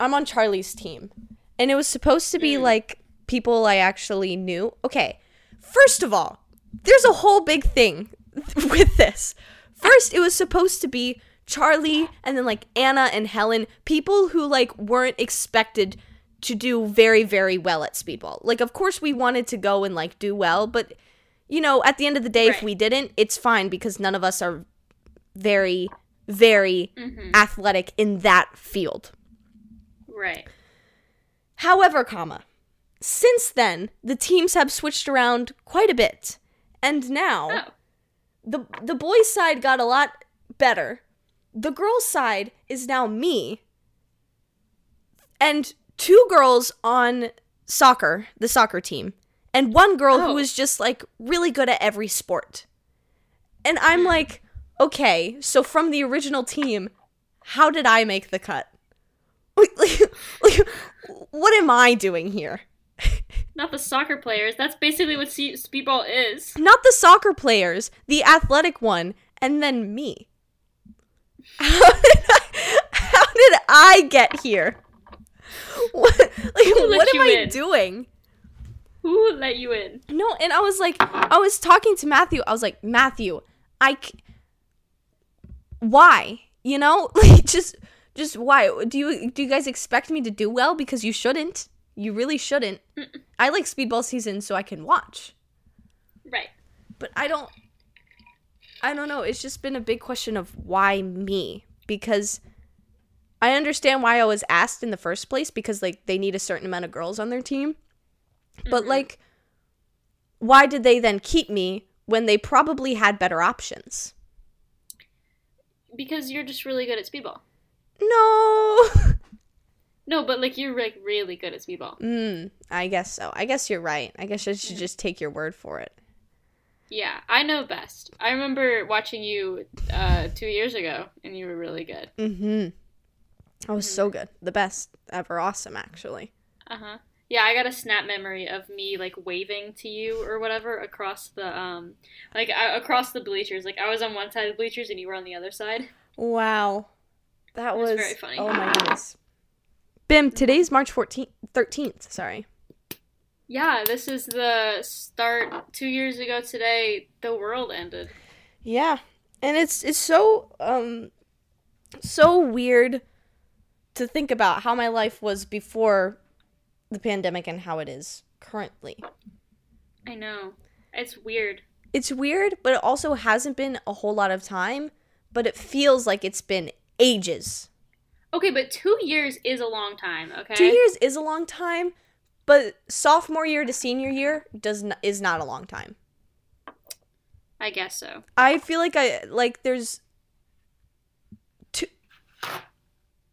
I'm on Charlie's team. And it was supposed to be Mm. like people I actually knew. Okay. First of all, there's a whole big thing [LAUGHS] with this. First, it was supposed to be Charlie and then like Anna and Helen, people who like weren't expected to do very very well at speedball. Like of course we wanted to go and like do well, but you know, at the end of the day if we didn't, it's fine because none of us are very very hmm athletic in that field. Right. However, comma, since then the teams have switched around quite a bit. And now Oh. the the boys side got a lot better. The girls side is now me. And two girls on soccer, the soccer team, and one girl who Oh. is just like really good at every sport. And I'm hmm. like, okay, so from the original team, how did I make the cut? Like, like, like, what am I doing here? Not the soccer players. That's basically what C- speedball is. Not the soccer players, the athletic one, and then me. [LAUGHS] How did I, how did I get here? [LAUGHS] What, like, what am I in? doing? Who let you in? No, and I was like, I was talking to Matthew. I was like, Matthew, I, c- why? You know, [LAUGHS] like just, just why? Do you do you guys expect me to do well? Because you shouldn't. You really shouldn't. I like speedball season so I can watch. Right. but I don't I don't know. It's just been a big question of why me because I understand why I was asked in the first place because like they need a certain amount of girls on their team. But Mhm. like why did they then keep me when they probably had better options? Because you're just really good at speedball. No. No, but like you're like really good at speedball. mm, I guess so. I guess you're right. I guess I should just take your word for it. Yeah, I know best. I remember watching you uh, two years ago, and you were really good. Mhm. I was so good. The best ever. Awesome actually. Uh huh. Yeah, I got a snap memory of me like waving to you or whatever across the um like I, across the bleachers. Like I was on one side of the bleachers and you were on the other side. Wow. That was was, very funny. Oh my goodness. Bim, today's March 14th, 13th, sorry. Yeah, this is the start. Two years ago today, the world ended. Yeah. And it's it's so um so weird to think about how my life was before the pandemic and how it is currently. I know. It's weird. It's weird, but it also hasn't been a whole lot of time, but it feels like it's been ages. Okay, but two years is a long time. Okay. Two years is a long time, but sophomore year to senior year does not, is not a long time. I guess so. I feel like I like there's two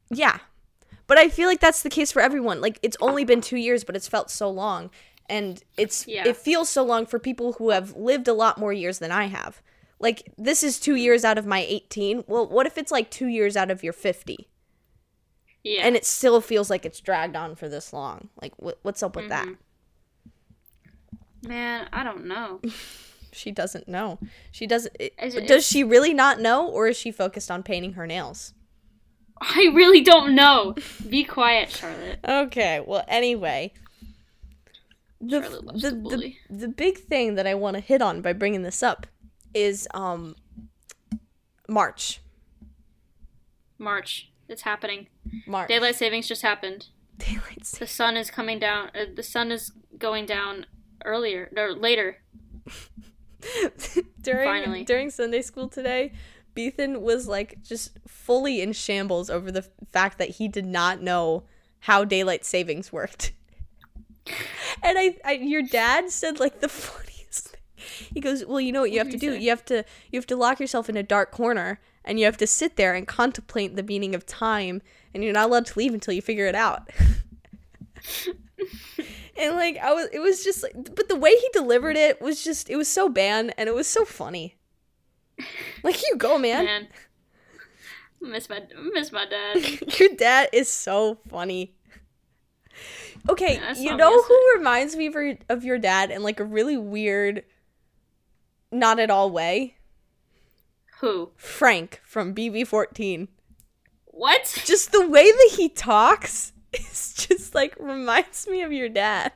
Yeah. But I feel like that's the case for everyone. Like it's only been 2 years but it's felt so long and it's Yeah. it feels so long for people who have lived a lot more years than I have. Like this is 2 years out of my 18. Well, what if it's like 2 years out of your 50? Yeah. And it still feels like it's dragged on for this long. Like wh- what's up with that? Mhm. Man, I don't know. [LAUGHS] She doesn't know. She doesn't it- Does she really not know or is she focused on painting her nails? I really don't know. Be quiet, Charlotte. Okay, well, anyway. The, Charlotte loves the, the, bully. the big thing that I want to hit on by bringing this up is um March. March. It's happening. March. Daylight savings just happened. Daylight Savings. The sun is coming down. Uh, the sun is going down earlier or later. [LAUGHS] during Finally. during Sunday school today, Bethan was like just fully in shambles over the fact that he did not know how daylight savings worked. [LAUGHS] and I, I your dad said like the [LAUGHS] funniest thing. He goes, "Well, you know what you What have to do? say? You have to you have to lock yourself in a dark corner and you have to sit there and contemplate the meaning of time and you're not allowed to leave until you figure it out." [LAUGHS] and like I was it was just like but the way he delivered it was just it was so bad and it was so funny. Like you go, man. Man. Miss my miss my dad. [LAUGHS] Your dad is so funny. Okay, Yeah, you know who reminds me of your, of your dad in like a really weird, not at all way? Who? Frank from BB14. What? Just the way that he talks [LAUGHS] is just like reminds me of your dad.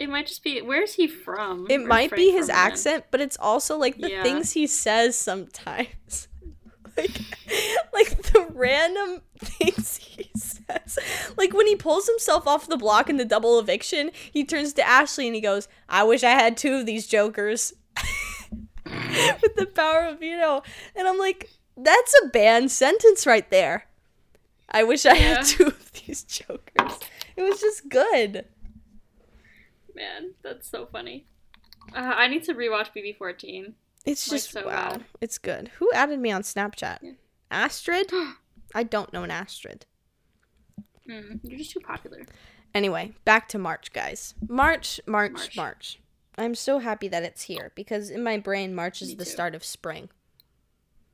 It might just be. Where's he from? It might be his accent, but it's also like the Yeah. things he says sometimes. [LAUGHS] like like the random things he says. Like when he pulls himself off the block in the double eviction, he turns to Ashley and he goes, "I wish I had two of these jokers." [LAUGHS] With the power of veto. And I'm like, that's a banned sentence right there. I wish I Yeah. had two of these jokers. It was just good. Man, that's so funny. Uh, I need to rewatch BB14. It's Like, just so wow. bad. It's good. Who added me on Snapchat? Yeah. Astrid? [GASPS] I don't know an Astrid. Mm, you're just too popular. Anyway, back to March, guys. March, March, March. March. I'm so happy that it's here because in my brain, March is Me the too. start of spring,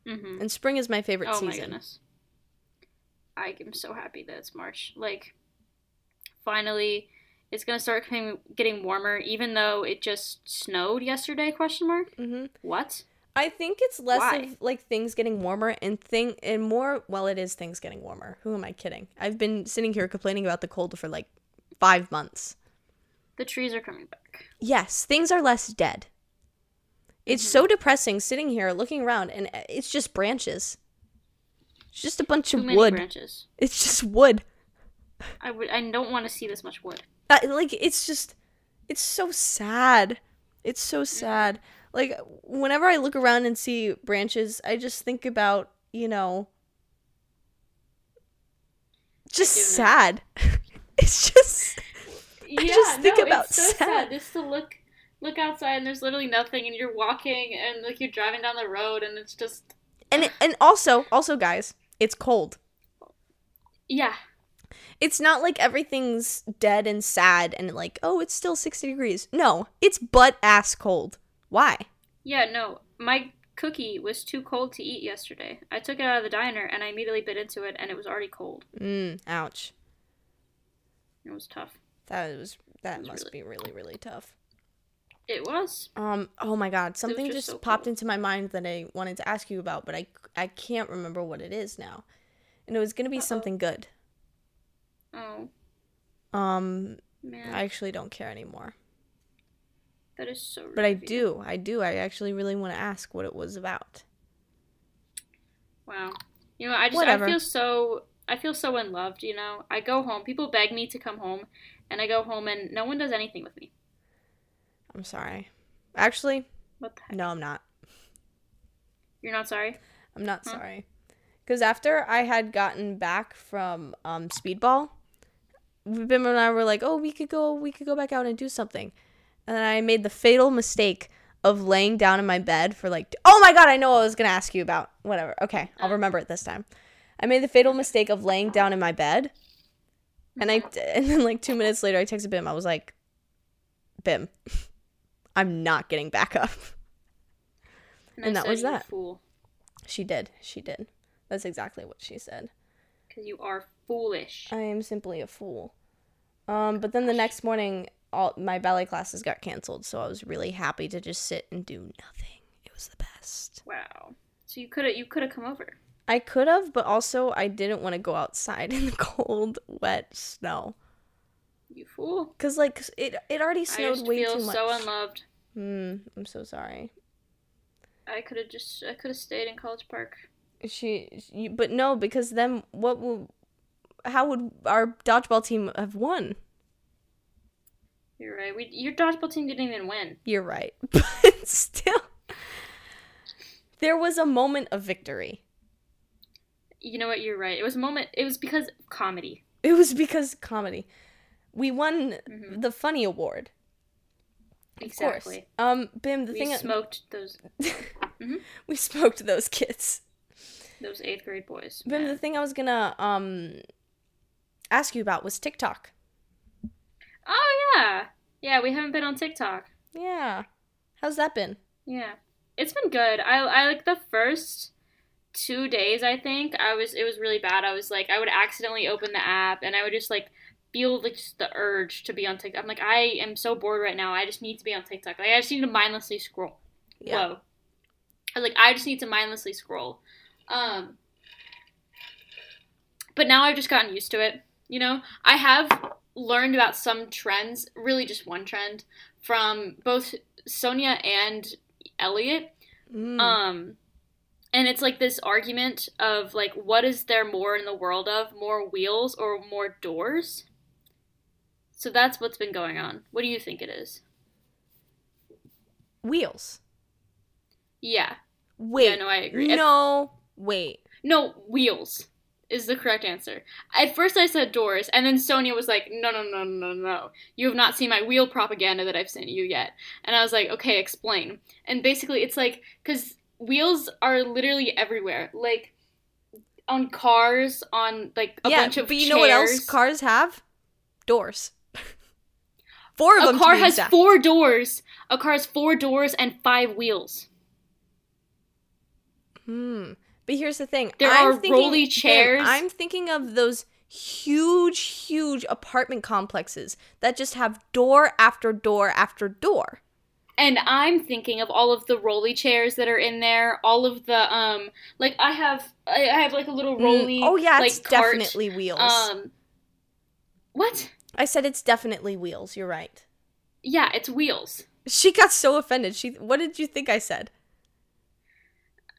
hmm and spring is my favorite season. Oh my season. goodness. I am so happy that it's March. Like, finally, it's gonna start coming, getting warmer. Even though it just snowed yesterday? Question mark. hmm What? I think it's less Why? of like things getting warmer and thing and more. Well, it is things getting warmer. Who am I kidding? I've been sitting here complaining about the cold for like five months. The trees are coming back. yes, things are less dead. It's Mm-hmm. so depressing sitting here looking around and it's just branches. It's just a bunch Too of wood. branches. It's just wood. I would. I don't want to see this much wood. Uh, like it's just it's so sad. It's so sad. Like whenever I look around and see branches, I just think about, you know, just sad. [LAUGHS] it's just Yeah, just think no, about it's so sad. sad. Just to look look outside and there's literally nothing, and you're walking and like you're driving down the road, and it's just and it, and also also guys, it's cold. yeah. It's not like everything's dead and sad and like, oh, it's still 60 degrees. No, it's butt ass cold. Why? Yeah, no. My cookie was too cold to eat yesterday. I took it out of the diner and I immediately bit into it and it was already cold. Mm, ouch. It was tough. That was that was must really- be really really tough. It was. Um. Oh my God! Something just just, so popped cool. into my mind that I wanted to ask you about, but I I can't remember what it is now, and it was gonna be Uh-oh. something good. Oh, Um. Man, I actually don't care anymore. that is so. But I do. I do. I actually really want to ask what it was about. Wow. You know, I just Whatever. I feel so I feel so unloved. You know, I go home. People beg me to come home, and I go home, and no one does anything with me. I'm sorry. Actually, What the heck? no, I'm not. You're not sorry. I'm not Huh? sorry. Because after I had gotten back from um, speedball, Bim and I were like, "Oh, we could go. We could go back out and do something." And then I made the fatal mistake of laying down in my bed for like, "Oh my god, I know what I was gonna ask you about." Whatever. Okay, I'll uh. remember it this time. I made the fatal mistake of laying down in my bed, and I and then like two minutes later, I texted Bim. I was like, "Bim, [LAUGHS] I'm not getting back up." And I that was that. Fool, She did. She did. That's exactly what she said. because you are foolish. I am simply a fool. Um, but then the next morning, all my ballet classes got canceled, so I was really happy to just sit and do nothing. It was the best. Wow. So you could have you could have come over. I could have, but also I didn't want to go outside [LAUGHS] in the cold, wet snow. You fool. Cause like it, it already snowed way feel too much. so unloved. Hmm. I'm so sorry. I could have just I could have stayed in College Park. She, you, but no, because then what will? How would our dodgeball team have won? You're right. We your dodgeball team didn't even win. You're right. [LAUGHS] But still, there was a moment of victory. You know what? You're right. It was a moment. It was because of comedy. It was because comedy. We won Mhm. the funny award. Of Exactly. course. Um, Bim, the We thing smoked those [LAUGHS] we smoked those kids. those eighth grade boys. Bim, the thing I was gonna um ask you about was TikTok. Oh yeah, yeah. We haven't been on TikTok. Yeah. How's that been? Yeah, it's been good. I I like the first two days. I think I was it was really bad. I was like I would accidentally open the app and I would just like feel like just the urge to be on TikTok. I'm like I am so bored right now. I just need to be on TikTok. Like I just need to mindlessly scroll. Yeah. Whoa. I was like I just need to mindlessly scroll. Um. But now I've just gotten used to it. You know, I have learned about some trends, really just one trend, from both Sonia and Elliot. Mm. Um, and it's like this argument of like, what is there more in the world of more wheels or more doors? So that's what's been going on. What do you think it is? Wheels. Yeah. Wait. Yeah, no, I agree. If- No. Wait. No, wheels is the correct answer. At first I said doors, and then Sonia was like, no, no, no, no, no. No. You have not seen my wheel propaganda that I've sent you yet. And I was like, okay, explain. And basically it's like, because wheels are literally everywhere. Like, on cars, on like a yeah, bunch of but you chairs. know what else cars have? Doors. [LAUGHS] Four of a them. to car has exact. four doors. A car has four doors and five wheels. Hmm. But here's the thing. There I'm are thinking, rolly chairs. I'm thinking of those huge, huge apartment complexes that just have door after door after door. And I'm thinking of all of the rolly chairs that are in there, all of the um like I have I have like a little rolly Mm, oh yeah, like it's cart. definitely wheels. um What? I said it's definitely wheels. You're right. Yeah, it's wheels. She got so offended. She. What did you think I said?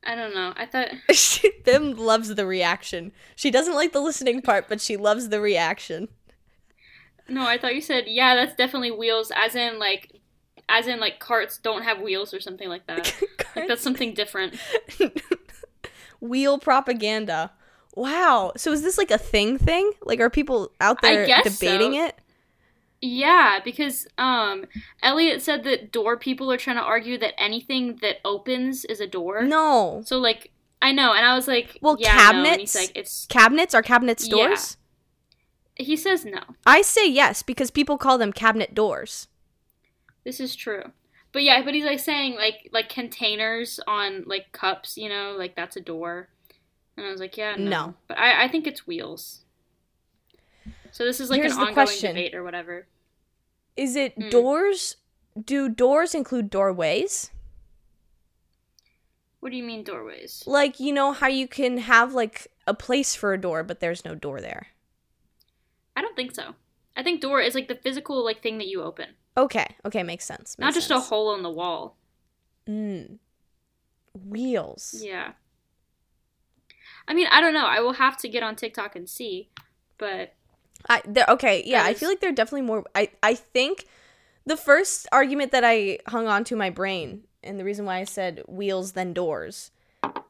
I don't know. I thought [LAUGHS] she, Bim loves the reaction. She doesn't like the listening part, but she loves the reaction. no, I thought you said yeah, that's definitely wheels as in like as in like carts don't have wheels or something like that. [LAUGHS] Like that's something different. [LAUGHS] Wheel propaganda. Wow. So is this like a thing thing? Like are people out there debating so. it? Yeah, because um Elliot said that door people are trying to argue that anything that opens is a door. No. So like I know, and I was like, Well, yeah, no. Cabinets? he's like, it's. Cabinets are cabinets Yeah. doors? He says no. I say yes because people call them cabinet doors. This is true. But yeah, but he's like saying like like containers on like cups, you know, like that's a door. And I was like, yeah, no. No. But I, I think it's wheels. So this is like Here's an ongoing question. debate or whatever. Is it Mm. doors? Do doors include doorways? What do you mean doorways? Like, you know how you can have like a place for a door, but there's no door there. I don't think so. I think door is like the physical like thing that you open, Okay, okay, makes sense. not makes just a hole in the wall. Mm. Wheels. Yeah. I mean, I don't know. I will have to get on TikTok and see, but I there okay, yeah, That I feel like they're definitely more I I think the first argument that I hung on to my brain and the reason why I said wheels then doors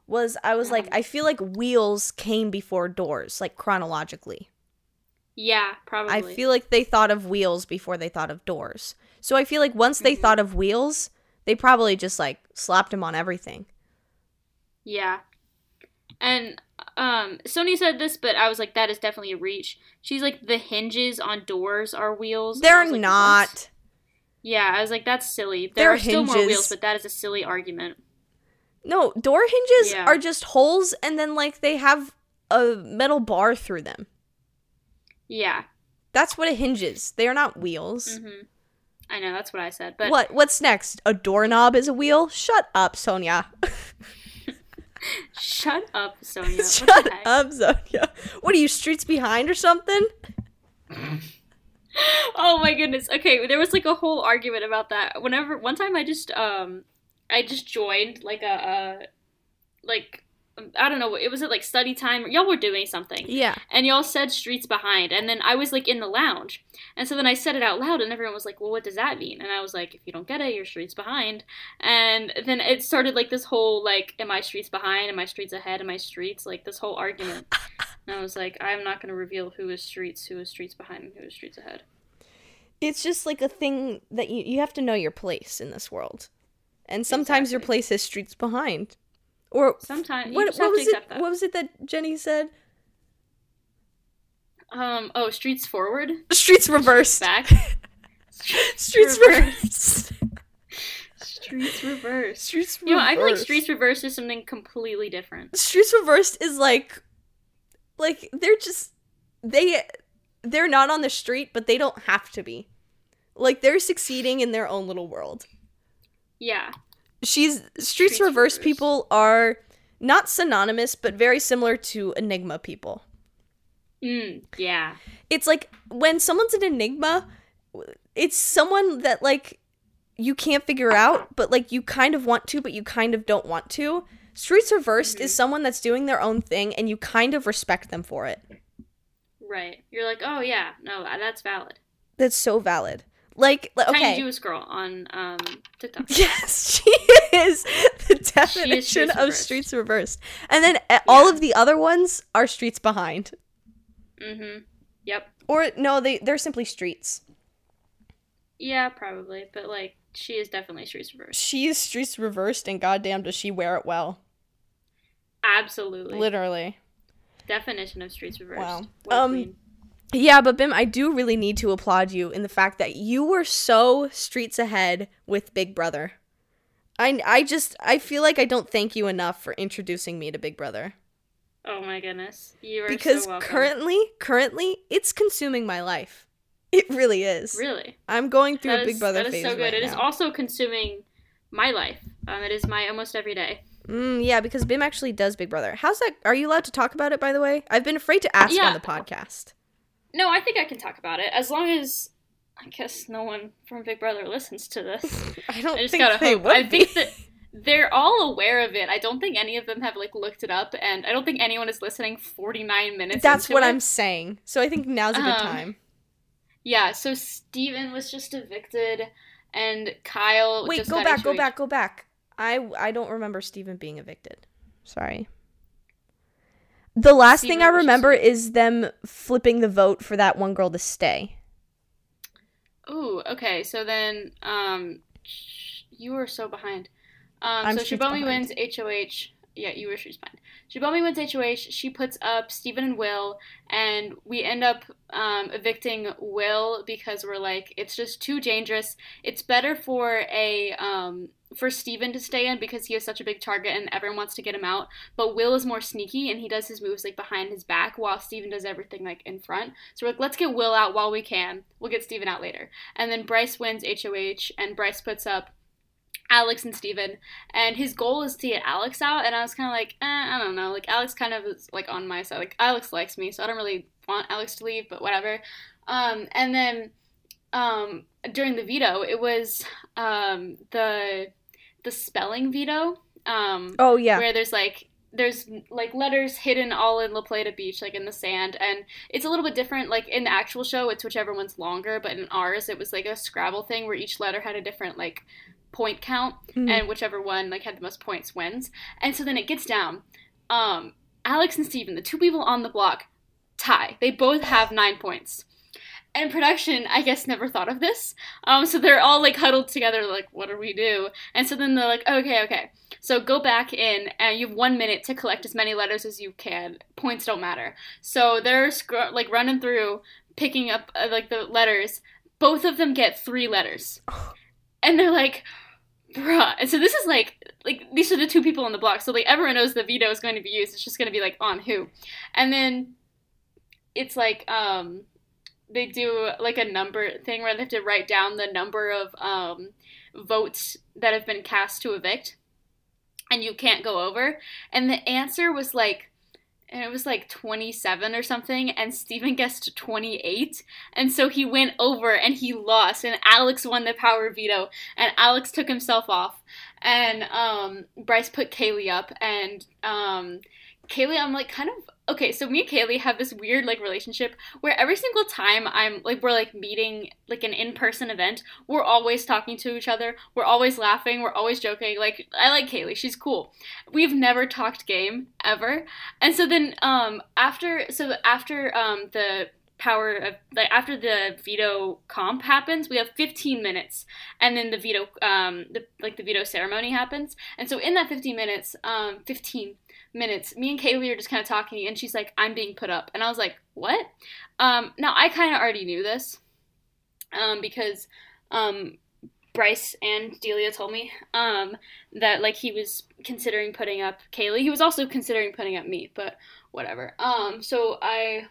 was I was like I feel like wheels came before doors like chronologically. yeah, probably. I feel like they thought of wheels before they thought of doors. So I feel like once they Mhm. thought of wheels, they probably just like slapped them on everything. Yeah. And um Sonia said this, but I was like, that is definitely a reach. She's like, the hinges on doors are wheels. They're like, not. "What?" Yeah, I was like, that's silly. There They're are still more wheels, but that is a silly argument. No, door hinges Yeah. are just holes and then like they have a metal bar through them. Yeah. That's what a hinge is. They are not wheels. hmm I know, that's what I said. But what? What's next? A doorknob is a wheel? Shut up, Sonia. [LAUGHS] shut up, Sonia. What [LAUGHS] Shut up, Sonia. What are you, streets behind or something? [LAUGHS] oh my goodness. Okay, there was like a whole argument about that. Whenever one time I just um I just joined like a uh like I don't know, it was at like study time. Y'all were doing something. Yeah. And y'all said streets behind and then I was like in the lounge. And so then I said it out loud and everyone was like, "Well, what does that mean?" And I was like, "If you don't get it, you're streets behind." And then it started like this whole like am I streets behind? Am I streets ahead? Am I streets? Like this whole argument. [LAUGHS] and I was like, I'm not going to reveal who is streets, who is streets behind, and who is streets ahead. It's just like a thing that you, you have to know your place in this world. And sometimes your place is streets behind. Or Sometimes what, what was it? that. What was it that Jenny said? Um. Oh, streets forward, Streets reversed. back. [LAUGHS] Streets reversed. Streets reversed. Streets reversed. You know, I feel like streets reversed is something completely different. Streets reversed is like like they're just they they're not on the street, but they don't have to be. Like they're succeeding in their own little world. Yeah. She's streets, Streets reversed reversed. people are not synonymous, but very similar to enigma people. Mm. Yeah. It's like when someone's an enigma, it's someone that like you can't figure out, but like you kind of want to, but you kind of don't want to. Streets reversed is someone that's doing their own thing and you kind of respect them for it. Right. You're like, oh yeah, no, that's valid. That's so valid. Like, li- Tiny okay. Jewish girl on um TikTok. [LAUGHS] Yes, she is the definition streets of reversed. streets reversed. And then uh, all of the other ones are streets behind. Mm-hmm. Yep. Or no, they they're simply streets. Yeah, probably, but like, she is definitely streets reversed. She is streets reversed and goddamn does she wear it well. Absolutely. Literally. Definition of streets reversed. Wow. What Um. Yeah, but Bim, I do really need to applaud you in the fact that you were so streets ahead with Big Brother. I I just I feel like I don't thank you enough for introducing me to Big Brother. Oh my goodness. You are because so welcome. currently currently it's consuming my life. [LAUGHS] It really is. Really. I'm going through That a Big is- Brother that is phase so good. right It is now. also consuming my life. Um, it is my almost every day. Mm, yeah, because Bim actually does Big Brother. How's that? Are you allowed to talk about it? By the way, I've been afraid to ask Yeah. on the podcast. No, I think I can talk about it as long as I guess no one from Big Brother listens to this. [LAUGHS] I don't I just think gotta they hope. would I be. think that they're all aware of it. I don't think any of them have like looked it up, and I don't think anyone is listening 49 minutes. That's what it. I'm saying. So I think now's a good Um, time. Yeah. So Steven was just evicted, and Kyle. Wait, just go back, go back, go back. I I don't remember Steven being evicted. Sorry. The last thing I remember is them flipping the vote for that one girl to stay. Ooh, okay. So then, um, sh- you were so behind. Um, I'm so Shibomi wins HOH. Yeah, you streets behind. Shibomi wins HOH. She puts up Steven and Will, and we end up um, evicting Will because we're like, it's just too dangerous. It's better for a um, for Steven to stay in because he is such a big target and everyone wants to get him out. But Will is more sneaky and he does his moves like behind his back while Steven does everything like in front. So we're like, let's get Will out while we can. We'll get Steven out later. And then Bryce wins HOH and Bryce puts up Alex and Steven. And his goal is to get Alex out. And I was kind of like, eh, I don't know. Like, Alex kind of is like on my side. Like, Alex likes me, so I don't really want Alex to leave, but whatever. Um, and then um, during the veto, it was um, the the spelling veto. Um, Oh yeah. where there's like there's like letters hidden all in La Plata Beach, like in the sand, and it's a little bit different. Like in the actual show, it's whichever one's longer, but in ours, it was like a Scrabble thing where each letter had a different like point count, Mhm. and whichever one like had the most points wins. And so then it gets down. Um, Alex and Steven, the two people on the block, tie. They both have nine points. And production, I guess, never thought of this. Um, so they're all like huddled together, like, what do we do? And so then they're like, okay, okay. So go back in, and you have one minute to collect as many letters as you can. Points don't matter. So they're scr- like running through, picking up uh, like the letters. Both of them get three letters, [SIGHS] and they're like, bruh. And so this is like, like these are the two people on the block. So like everyone knows the veto is going to be used. It's just going to be like on who, and then it's like um they do like a number thing where they have to write down the number of um votes that have been cast to evict and you can't go over and the answer was like and it was like 27 or something and Steven guessed 28 and so he went over and he lost and Alex won the power veto and Alex took himself off and um Bryce put Kaylee up and um Kaylee I'm like kind of okay so me and Kaylee have this weird like relationship where every single time I'm like we're like meeting like an in-person event we're always talking to each other we're always laughing we're always joking like I like Kaylee she's cool. We've never talked game ever. And so then um after so after um the power of like after the veto comp happens we have 15 minutes. And then the veto um the like the veto ceremony happens. And so in that 15 minutes um 15 minutes. Me and Kaylee are just kind of talking and she's like I'm being put up. And I was like what? Um now I kind of already knew this um because um Bryce and Delia told me um that like he was considering putting up Kaylee. He was also considering putting up me but whatever. Um so I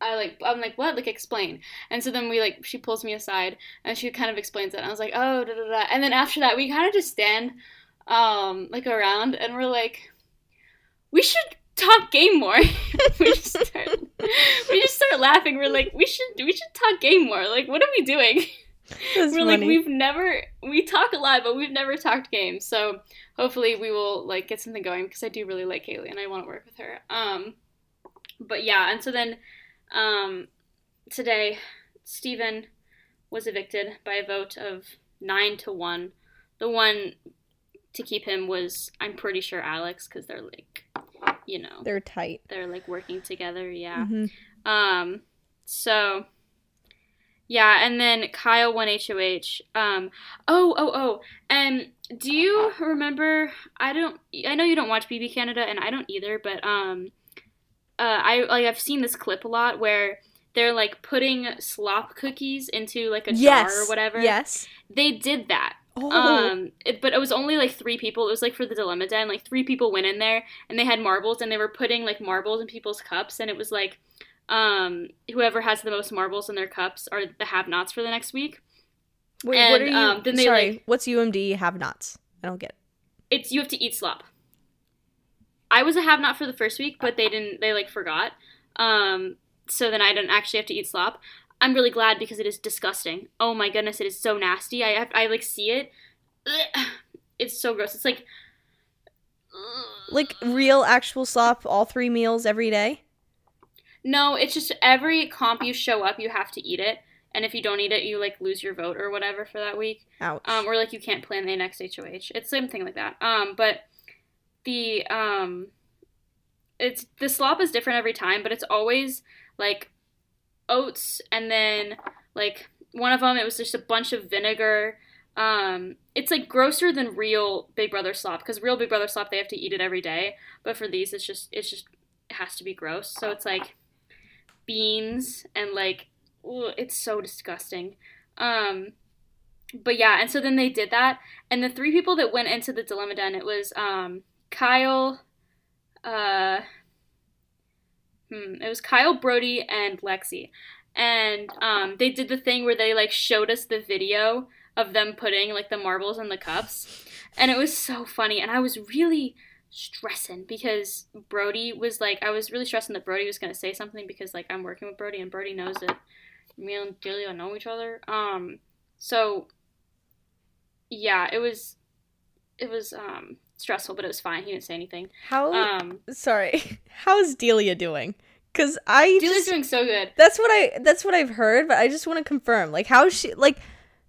I like I'm like what? Like explain. And so then we like she pulls me aside and she kind of explains it and I was like oh da da da. And then after that we kind of just stand um like around and we're like we should talk game more. [LAUGHS] We just start we just start laughing. We're like we should we should talk game more. Like what are we doing? That's we're like we've never we talk a lot but we've never talked games. So hopefully we will like get something going because i do really like kaylee and i want to work with her. Um but yeah and so then um today stephen was evicted by a vote of nine to one. The one to keep him was i'm pretty sure alex because they're like you know They're tight. they're like working together yeah Mhm. um, so yeah, and then Kyle won HOH. Um, oh, oh, oh, and do you remember? I don't. I know you don't watch BB Canada, and I don't either. But um, uh, I like I've seen this clip a lot where they're like putting slop cookies into like a Yes. jar or whatever. Yes. they did that. Oh. Um, it, but it was only like three people. It was like for the dilemma den. Like three people went in there and they had marbles and they were putting like marbles in people's cups and it was like, um, whoever has the most marbles in their cups are the have-nots for the next week. Wait, and, what are you? um, then they, sorry, like- what's UMD have nots? I don't get it. It's you have to eat slop. I was a have-not for the first week, but they didn't. They like forgot. Um, so then I didn't actually have to eat slop. I'm really glad because it is disgusting. Oh my goodness, it is so nasty. I have, I like see it. It's so gross. It's like Like real actual slop, all three meals every day. No, it's just every comp you show up, you have to eat it, and if you don't eat it, you like lose your vote or whatever for that week. Ouch. Um, or like you can't plan the next HOH. It's something like that. Um, but the um, it's the slop is different every time, but it's always like oats, and then like one of them it was just a bunch of vinegar. Um, it's like grosser than real Big Brother slop because real Big Brother slop they have to eat it every day, but for these it's just it's just it has to be gross. So it's like beans and like ugh, it's so disgusting. Um, but yeah, and so then they did that, and the three people that went into the dilemma den it was um, Kyle, uh, hmm, it was Kyle Brody and Lexi, and um, they did the thing where they like showed us the video of them putting like the marbles in the cups. and it was so funny. And I was really stressing because Brody was like, I was really stressing that Brody was gonna say something because like I'm working with Brody and Brody knows that me and Julia know each other. Um, so yeah, it was it was um stressful, but it was fine. He didn't say anything. How? Um, sorry. [LAUGHS] How's Delia doing? Because I Delia's just, doing so good. that's what I that's what I've heard, but I just want to confirm. Like, how is she? Like,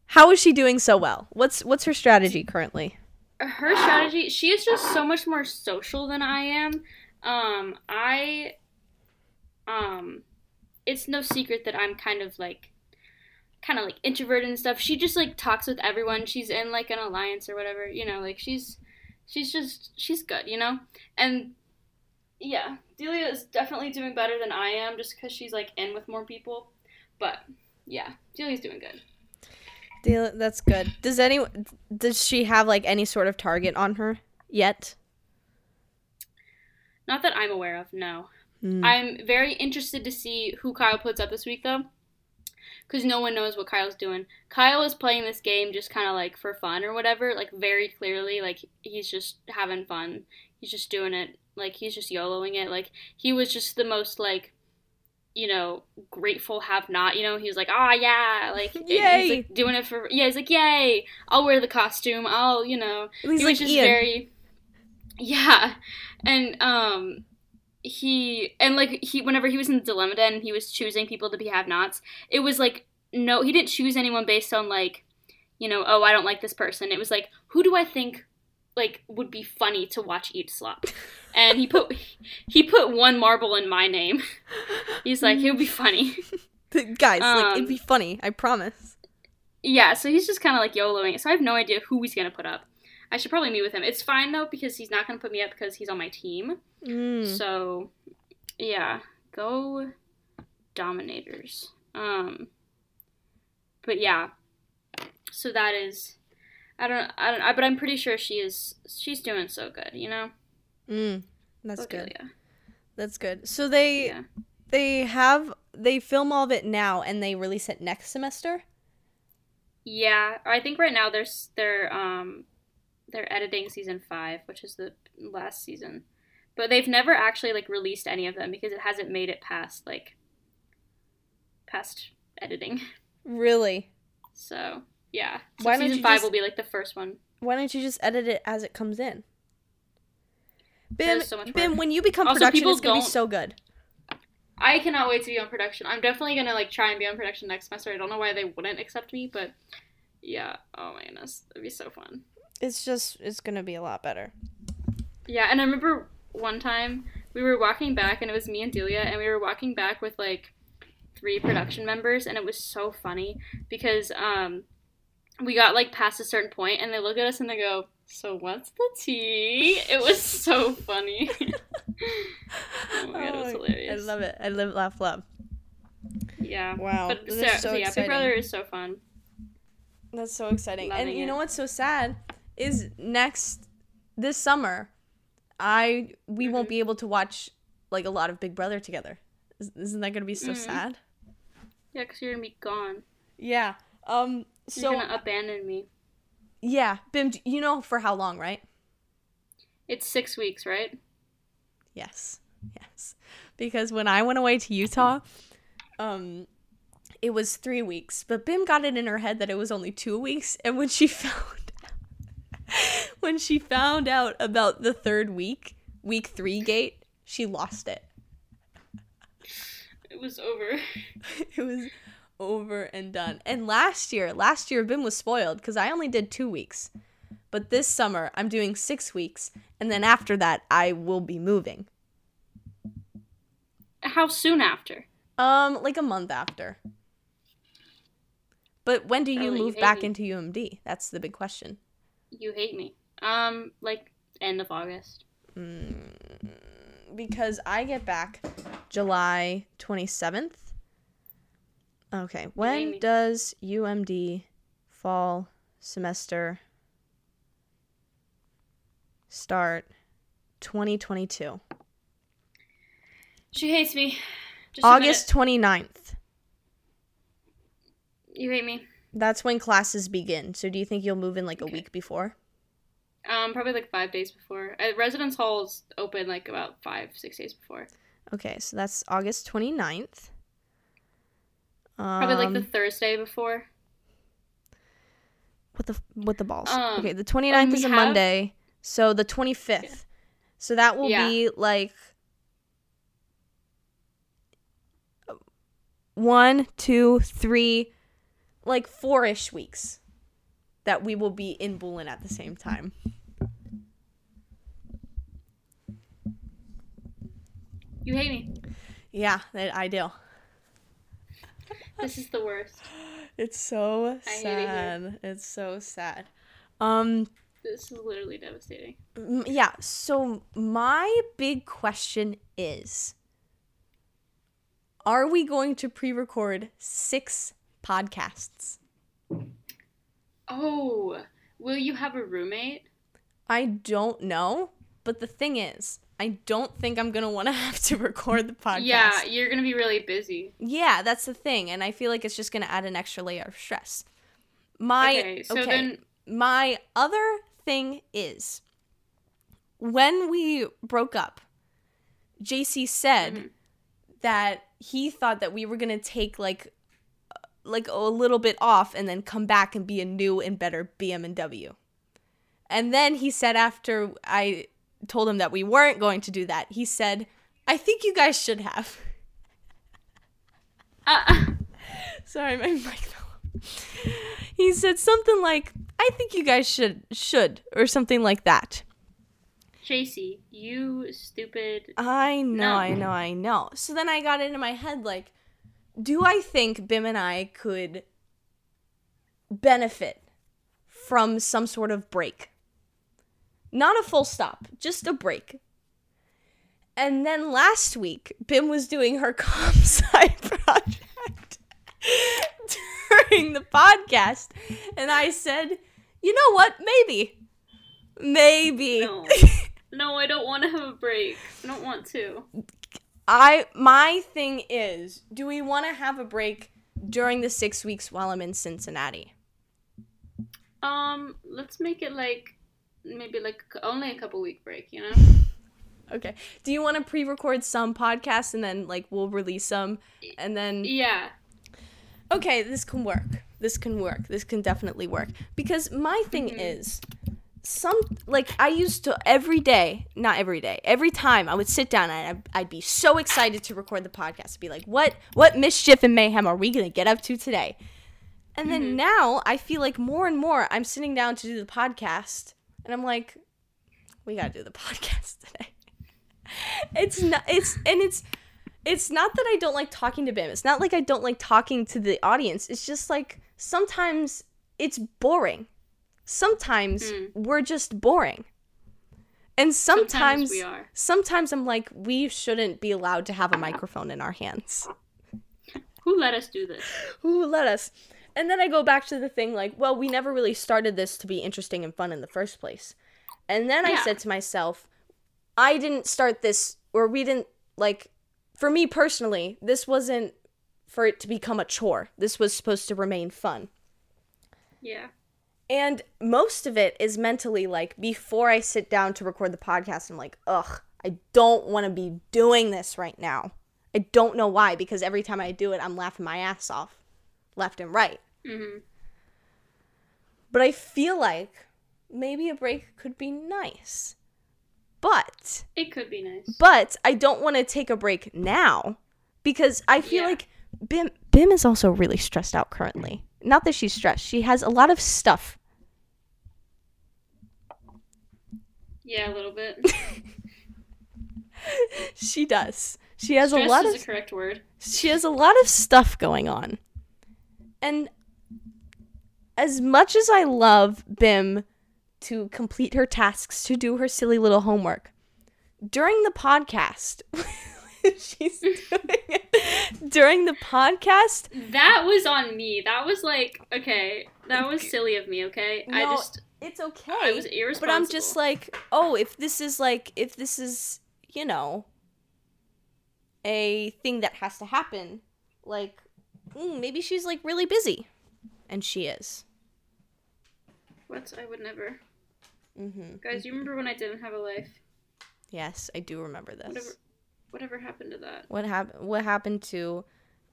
how is she doing so well? What's what's her strategy currently? her strategy she is just so much more social than i am um i um it's no secret that i'm kind of like kind of like introverted and stuff she just like talks with everyone she's in like an alliance or whatever you know like she's she's just she's good you know and yeah delia is definitely doing better than i am just because she's like in with more people but yeah delia's doing good Delia, that's good. Does anyone does she have like any sort of target on her yet? not that i'm aware of no Hmm. I'm very interested to see who Kyle puts up this week, though, because no one knows what Kyle's doing. Kyle is playing this game just kind of like for fun or whatever, like very clearly, like he's just having fun. He's just doing it, like he's just YOLOing it. Like he was just the most like, you know, grateful have not. You know, he was like, ah, yeah, like [LAUGHS] Yay. he's like doing it for yeah. He's like, yay, I'll wear the costume. I'll, you know, He's he like was just Ian. very yeah and um he and like he whenever he was in the dilemma den he was choosing people to be have nots it was like no he didn't choose anyone based on like you know oh i don't like this person. It was like who do i think like would be funny to watch eat slop? And he put [LAUGHS] he put one marble in my name. [LAUGHS] He's like it would be funny. [LAUGHS] Guys, like it'd Um, be funny. I promise. yeah so he's just kind of like yoloing it so i have no idea who he's gonna put up i should probably meet with him it's fine though because he's not gonna put me up because he's on my team Mm. So, yeah, go Dominators. Um, but yeah, so that is, I don't, I don't, I, but I'm pretty sure she is, she's doing so good, you know. Mm. That's Go good. Delia. That's good. So they Yeah. they have they film all of it now and they release it next semester. Yeah, I think right now there's they're um they're editing season five, which is the last season, but they've never actually like released any of them because it hasn't made it past like past editing. [LAUGHS] Really? So yeah, so Why season five just- will be like the first one. Why don't you just edit it as it comes in? Bim, so much Bim, when you become Also, production, it's gonna be so good. I cannot wait to be on production. I'm definitely gonna like try and be on production next semester. I don't know why they wouldn't accept me, but yeah. Oh my goodness, it'd be so fun. It's just it's gonna be a lot better. Yeah, and I remember one time we were walking back, and it was me and Delia, and we were walking back with like three production members, and it was so funny because um we got like past a certain point, and they look at us and they go, "So what's the tea?" It was [LAUGHS] so funny. [LAUGHS] oh my god, it was Oh, hilarious. I love it. I live, laugh, love. Yeah. Wow, But so, so yeah, Big. Brother is so fun. That's so exciting. and you it. know what's so sad is next this summer, I we won't Mhm. be able to watch like a lot of Big Brother together. Is- Isn't that gonna be so Mhm. sad? Yeah, because you're gonna be gone. Yeah. Um. So You're gonna abandon me. yeah, Bim, you know for how long, right? It's six weeks, right? Yes. Yes. Because when I went away to Utah, um it was 3 weeks, but Bim got it in her head that it was only 2 weeks and when she [LAUGHS] found [LAUGHS] when she found out about the third week, week 3 gate, she lost it. It was over. [LAUGHS] it was over and done. And last year, last year Bim was spoiled cuz I only did 2 weeks. But this summer I'm doing 6 weeks and then after that I will be moving. How soon after? Um, like a month after. But when do you you move back into UMD? That's the big question. You hate me. Um, like end of August. Mm, because I get back July 27th. Okay, when does UMD fall semester start? 2022. She hates me. Just August 29th. it. You hate me. That's when classes begin. So do you think you'll move in like a week before? Um, probably like five days before. Uh, residence halls open like about five, six days before. Okay, so that's August 29th. Probably like the Um, Thursday before. What the with the balls? Um, okay, the 29th we is a have- Monday, so the 25th. So that will Yeah. be like one, two, three, like four-ish weeks that we will be in Bulin at the same time. You hate me. Yeah, I do. This is the worst. It's so I hate it sad. It's so sad. Um This is literally devastating. Yeah so my big question is are we going to pre-record six podcasts Oh, will you have a roommate? i don't know but the thing is i don't think i'm gonna want to [LAUGHS] have to record the podcast Yeah, you're gonna be really busy. yeah that's the thing and i feel like it's just gonna add an extra layer of stress my okay, so then my other thing is when we broke up jc said Mhm. that he thought that we were going to take like like a little bit off and then come back and be a new and better BMW. And then he said after I told him that we weren't going to do that, he said, "I think you guys should have." uh, [LAUGHS] Sorry, my [LAUGHS] mic fell. He said something like, "I think you guys should should" or something like that. JC, you stupid. I know, No. I know, I know. So then I got into my head like, do I think Bim and I could benefit from some sort of break? Not a full stop, just a break. And then last week, Bim was doing her [LAUGHS] comp sci project during the podcast, and I said, you know what? Maybe. Maybe. No. No, I don't want to have a break. I don't want to. I my thing is, do we want to have a break during the 6 weeks while I'm in Cincinnati? Um, let's make it like maybe like only a couple week break, you know? Okay. Do you want to pre-record some podcasts and then like we'll release some and then Yeah. okay, this can work. This can work. This can definitely work. Because my thing Mhm. is some like I used to every day, not every day, every time I would sit down and I'd, I'd be so excited to record the podcast. I'd be like, "What what mischief and mayhem are we going to get up to today?" And then Mhm. now I feel like more and more I'm sitting down to do the podcast and I'm like, "We got to do the [LAUGHS] podcast today." it's not it's and it's it's not that I don't like talking to Bim. It's not like I don't like talking to the audience. It's just like sometimes it's boring. Sometimes Mm. we're just boring. And sometimes, we are. sometimes I'm like, we shouldn't be allowed to have a microphone in our hands. Who let us do this? Who let us? And then I go back to the thing like, well, we never really started this to be interesting and fun in the first place. And then I said to myself, I didn't start this, or we didn't, like, for me personally, this wasn't for it to become a chore. This was supposed to remain fun. Yeah. And most of it is mentally like before I sit down to record the podcast, I'm like, ugh, I don't want to be doing this right now. I don't know why, because every time I do it, I'm laughing my ass off, left and right. hmm But I feel like maybe a break could be nice. But, It could be nice. but I don't want to take a break now because I feel Yeah. like Bim Bim is also really stressed out currently. Not that she's stressed. She has a lot of stuff Yeah, a little bit. [LAUGHS] she does. She has Stress a lot is of correct word. she has a lot of stuff going on. And as much as I love Bim to complete her tasks, to do her silly little homework, during the podcast, [LAUGHS] she's [LAUGHS] doing it, [LAUGHS] during the podcast, That was on me. That was like, okay, that was silly of me, okay? I just, it's okay. I was irresponsible. but I'm just like, oh, if this is like, if this is, you know, a thing that has to happen, like, mm, maybe she's like really busy. And she is. What? I would never. Mm-hmm. Guys, you remember when I didn't have a life? Yes, I do remember this. Whatever. Whatever happened to that? What happened? What happened to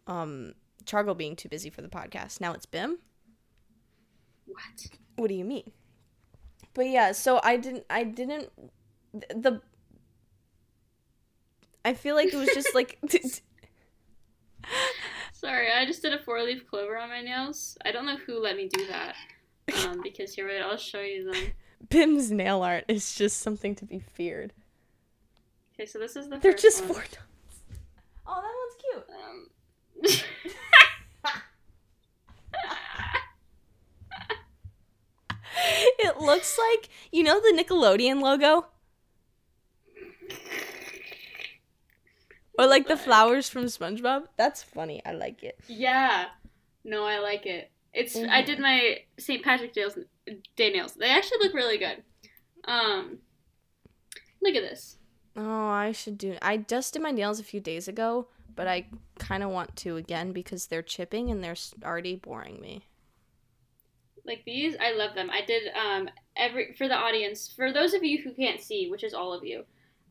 um Chargo being too busy for the podcast? Now it's Bim. What? What do you mean? But yeah, so I didn't. I didn't. The. I feel like it was just like. [LAUGHS] Sorry, I just did a four leaf clover on my nails. I don't know who let me do that. Um, because here, wait, I'll show you them. [LAUGHS] Bim's nail art is just something to be feared. Okay, so this is the They're first just one. four dots. Oh, that one's cute. Um, [LAUGHS] It looks like you know the Nickelodeon logo, or like the flowers from SpongeBob. That's funny. I like it. yeah. No, I like it. It's I Mhm. did my St. Patrick's Day nails. They actually look really good. Um, look at this. Oh, I should do. I just did my nails a few days ago, but I kind of want to again because they're chipping and they're already boring me. Like these, I love them. I did um every for the audience. For those of you who can't see, which is all of you,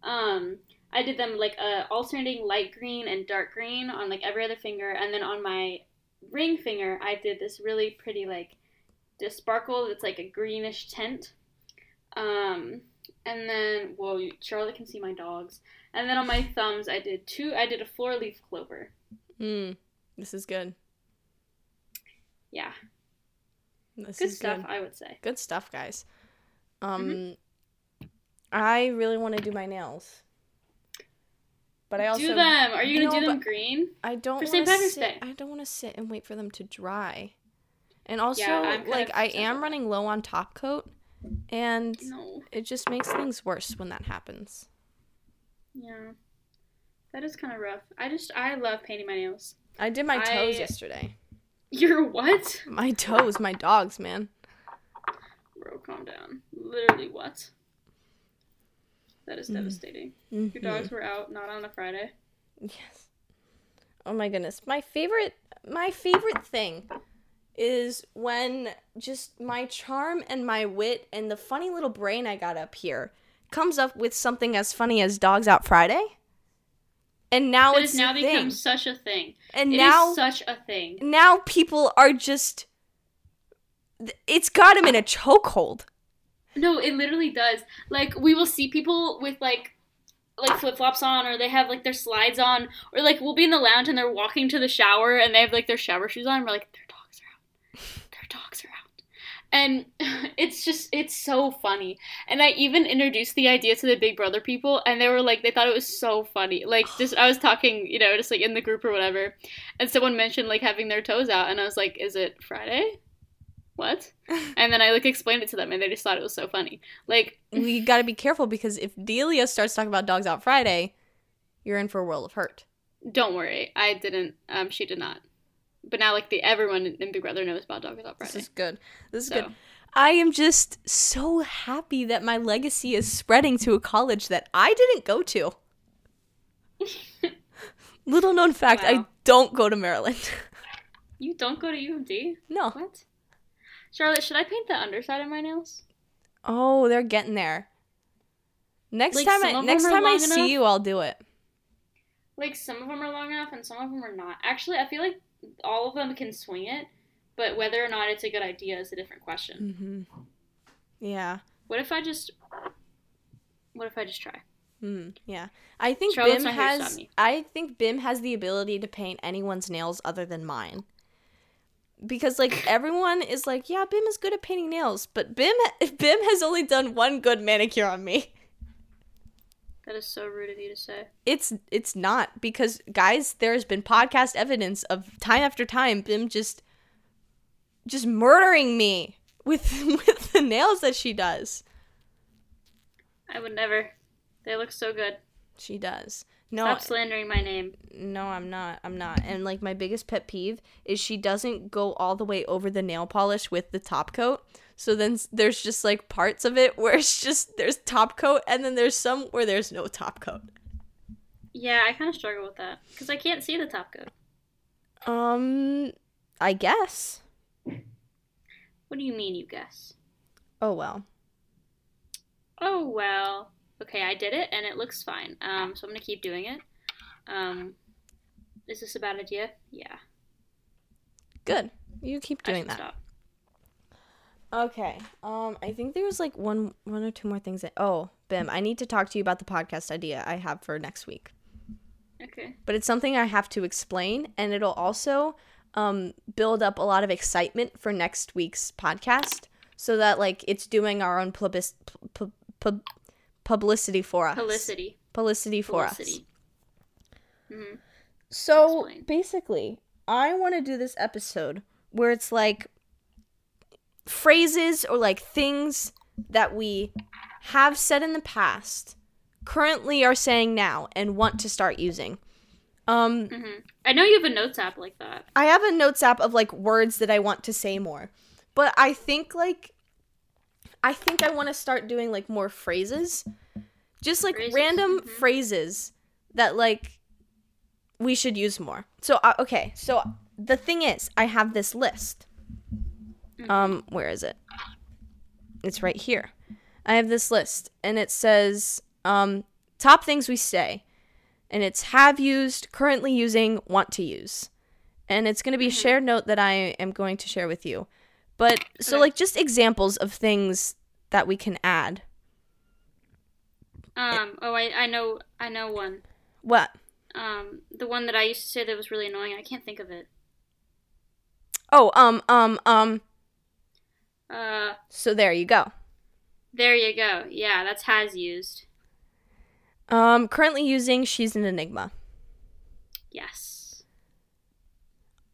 um, I did them like uh, alternating light green and dark green on like every other finger, and then on my ring finger, I did this really pretty like this sparkle that's like a greenish tint. Um, and then whoa, you- Charlotte can see my dogs. And then on my thumbs, I did two. I did a four leaf clover. Hmm. This is good. Yeah, This good stuff, Good. I would say. good stuff, guys. Um, Mm-hmm. I really want to do my nails, but I also do them. Are you gonna No, do them green? I don't For want St. to Patrick's sit. Day. I don't want to sit and wait for them to dry. And also, I'm like I am running low on top coat, and No. it just makes things worse when that happens. Yeah. That is kind of rough. I just I love painting my nails. I did my toes I- yesterday. You're what? My toes, my dogs, man. Bro, calm down. Literally what? That is Mhm. devastating. Your Mhm. dogs were out, not on a Friday. Yes. Oh my goodness. My favorite my favorite thing is when just my charm and my wit and the funny little brain I got up here comes up with something as funny as Dogs Out Friday. And now That it's now become such a thing. and It is now such a thing. now people are just it's got him in a chokehold. No, it literally does. Like we will see people with like like flip flops on, or they have like their slides on, or like we'll be in the lounge and they're walking to the shower and they have like their shower shoes on. And we're like, their dogs are out. Their dogs are out. And [LAUGHS] it's just it's so funny. And I even introduced the idea to the Big Brother people, and they were like, they thought it was so funny. Like [SIGHS] just I was talking, you know, just like in the group or whatever, and someone mentioned like having their toes out, and I was like, is it Friday? What? [LAUGHS] And then I like explained it to them, and they just thought it was so funny. Like we [LAUGHS] got to be careful because if Delia starts talking about Dogs Out Friday, you're in for a world of hurt. Don't worry, I didn't. Um, she did not. But now, like the everyone in Big Brother knows about Dog Without This is good. This is So good. I am just so happy that my legacy is spreading to a college that I didn't go to. [LAUGHS] Little known fact, I don't go to Maryland. you don't go to UMD? no. What? Charlotte, should I paint the underside of my nails? Oh, they're getting there. Next Like, time I next time I see enough. you, I'll do it. Like some of them are long enough, and some of them are not. Actually, I feel like all of them can swing it, but whether or not it's a good idea is a different question. Mhm. Yeah. What if I just? What if I just try? Mm, yeah. I think Bim not here to has. I think Bim has the ability to paint anyone's nails other than mine. Because like [LAUGHS] everyone is like, yeah, Bim is good at painting nails, but Bim [LAUGHS] Bim has only done one good manicure on me. That is so rude of you to say. It's it's not because guys, there has been podcast evidence of time after time Bim just just murdering me with [LAUGHS] with the nails that she does. I would never. They look so good. She does. No, Stop slandering my name. No, I'm not. I'm not. And like my biggest pet peeve is she doesn't go all the way over the nail polish with the top coat. So then there's just like parts of it where it's just there's top coat and then there's some where there's no top coat. Yeah, I kind of struggle with that because I can't see the top coat. Um I guess. What do you mean, you guess? Oh well. oh well. Okay, I did it and it looks fine. Um, so I'm gonna keep doing it. Um, is this a bad idea? Yeah. Good. You keep doing that. Stop. Okay. Um, I think there was like one, one or two more things. That, oh, Bim, I need to talk to you about the podcast idea I have for next week. Okay. But it's something I have to explain, and it'll also um build up a lot of excitement for next week's podcast, so that like it's doing our own publis- pu- pu- publicity for us. Publicity. Publicity for us. Publicity. hmm So Explain. basically, I want to do this episode where it's like phrases or like things that we have said in the past, currently are saying now, and want to start using. Um, hmm I know you have a notes app like that. I have a notes app of like words that I want to say more, but I think like I think I want to start doing like more phrases, just like Phrases, random mhm. phrases that like we should use more. So uh, okay, so the thing is, I have this list. Um, where is it? It's right here. I have this list, and it says um top things we say, and it's have used, currently using, want to use and it's going to be a shared note that I am going to share with you. But so Okay. like just examples of things that we can add. Um. Oh, I I know I know one. What? Um, the one that I used to say that was really annoying. I can't think of it. Oh, um um um Uh, so there you go. there you go. Yeah, that's has used. Um currently using she's an enigma. Yes.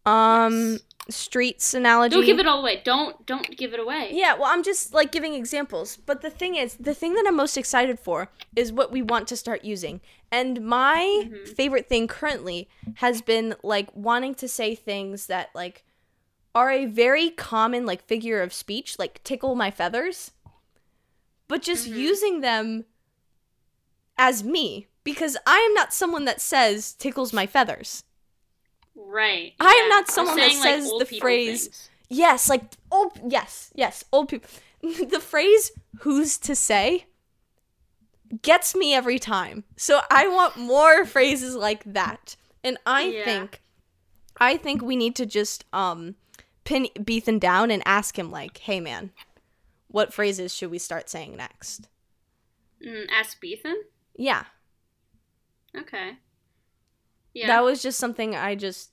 Um Yes. streets analogy. Don't give it all away. Don't don't give it away. Yeah, well, I'm just like giving examples. But the thing is, the thing that I'm most excited for is what we want to start using. And my Mhm. favorite thing currently has been like wanting to say things that like are a very common like figure of speech, like tickle my feathers, but just Mhm. using them as me because I am not someone that says tickles my feathers. Right. I am not someone that like, says old the phrase- things. Yes, like oh yes, yes, old people. [LAUGHS] the phrase who's to say gets me every time. So I want more phrases like that. And I Yeah. think I think we need to just um pin Beethan down and ask him like, "Hey man, what phrases should we start saying next?" Mm, ask Beethan. Yeah. Okay. Yeah. That was just something I just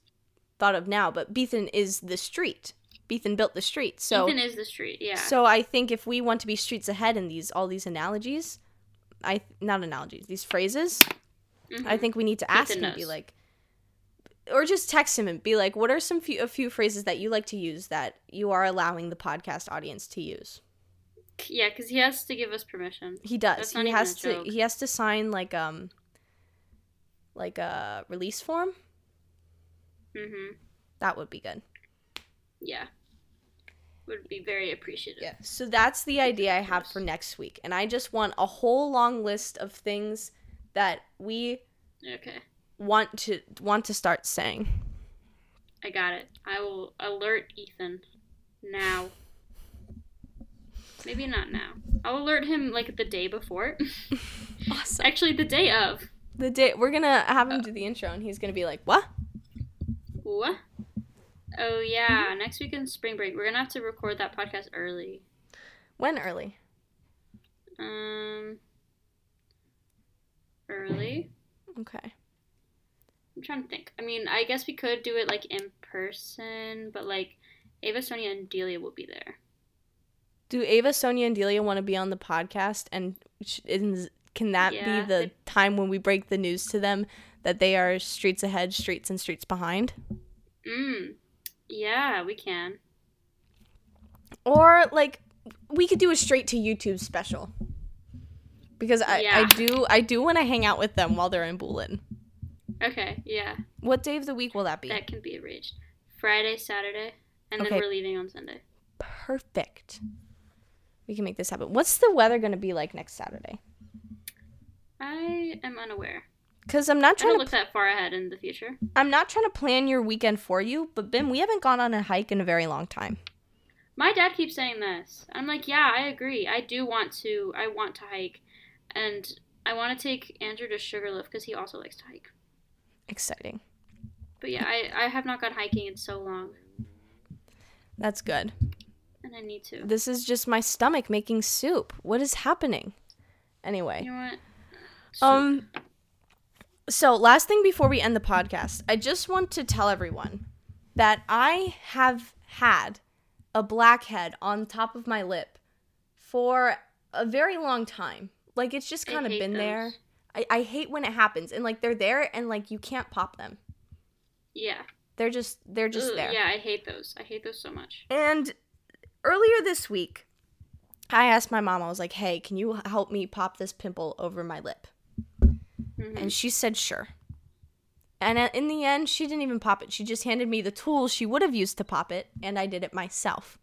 thought of now, but Beethan is the street. Beethan built the street. So Beethan is the street. Yeah. So I think if we want to be streets ahead in these all these analogies, I not analogies, these phrases, Mhm. I think we need to ask and be like or just text him and be like, what are some few a few phrases that you like to use that you are allowing the podcast audience to use? yeah, because he has to give us permission. He does. He has to joke. he has to sign like um like a release form. Mm-hmm. That would be good. Yeah. Would be very appreciative. Yeah. So that's the idea I have for next week. And I just want a whole long list of things that we Okay. Want to want to start saying. I got it. I will alert Ethan now. Maybe not now. I'll alert him like the day before. [LAUGHS] Awesome. Actually, the day of. The day we're gonna have him do the intro, and he's gonna be like, "What? What? Oh yeah, next week in spring break, we're gonna have to record that podcast early. When early? Um, early. Okay. I'm trying to think. I mean, I guess we could do it like in person, but like Ava, Sonia, and Delia will be there. Do Ava, Sonia, and Delia want to be on the podcast? And can that Yeah, be the they- time when we break the news to them that they are streets ahead, streets and streets behind? Mm. Yeah, we can. Or like we could do a straight to YouTube special. Because I, I do I do want to hang out with them while they're in Bulin. Okay, yeah, What day of the week will that be? that can be arranged. Friday, Saturday, and Okay. then we're leaving on Sunday. Perfect. We can make this happen. What's the weather going to be like next Saturday? I am unaware. Because I'm not I trying don't to look that far ahead in the future. I'm not trying to plan your weekend for you, but Bim, we haven't gone on a hike in a very long time. My dad keeps saying this. I'm like, yeah, I agree. I do want to. I want to hike, and I want to take Andrew to Sugarloaf because he also likes to hike. Exciting. But yeah, I I have not gone hiking in so long, That's good. and I need to. This is just my stomach making soup. What is happening? Anyway. You know what? Um so last thing before we end the podcast, I just want to tell everyone that I have had a blackhead on top of my lip for a very long time. Like it's just kind of been there. I, I hate when it happens and like they're there and like you can't pop them. Yeah. They're just they're just Ugh, there. Yeah, I hate those. I hate those so much. And earlier this week, I asked my mom, I was like, hey, can you help me pop this pimple over my lip? Mhm. And she said, sure. And uh, in the end, she didn't even pop it. She just handed me the tools she would have used to pop it, and I did it myself.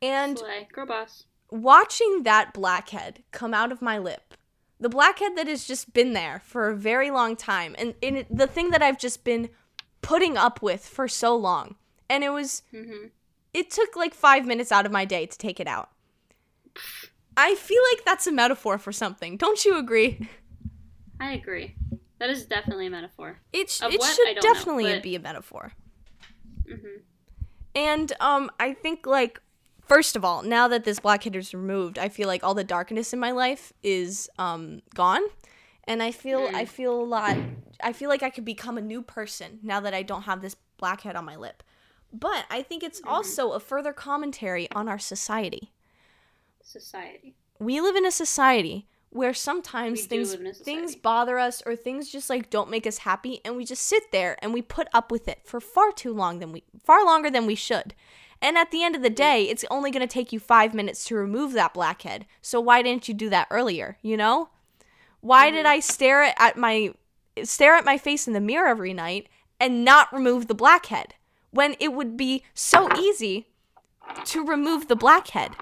And Slay. Girl boss. watching that blackhead come out of my lip, the blackhead that has just been there for a very long time, and, and it, the thing that I've just been putting up with for so long, and it was hmm it took like five minutes out of my day to take it out. I feel like that's a metaphor for something. Don't you agree? I agree. That is definitely a metaphor. It, Of it what? Should don't know, definitely but- be a metaphor. hmm And um, I think like first of all, now that this blackhead is removed, I feel like all the darkness in my life is um gone, and I feel I Mm. feel a lot. I feel like I could become a new person now that I don't have this blackhead on my lip. But I think it's Mm-hmm. also a further commentary on our society. Society. we live in a society where sometimes We things live in a things bother us or things just like don't make us happy and we just sit there and we put up with it for far too long than we far longer than we should. And at the end of the day, it's only going to take you 5 minutes to remove that blackhead. So why didn't you do that earlier, you know? Why did I stare at my stare at my face in the mirror every night and not remove the blackhead when it would be so easy to remove the blackhead?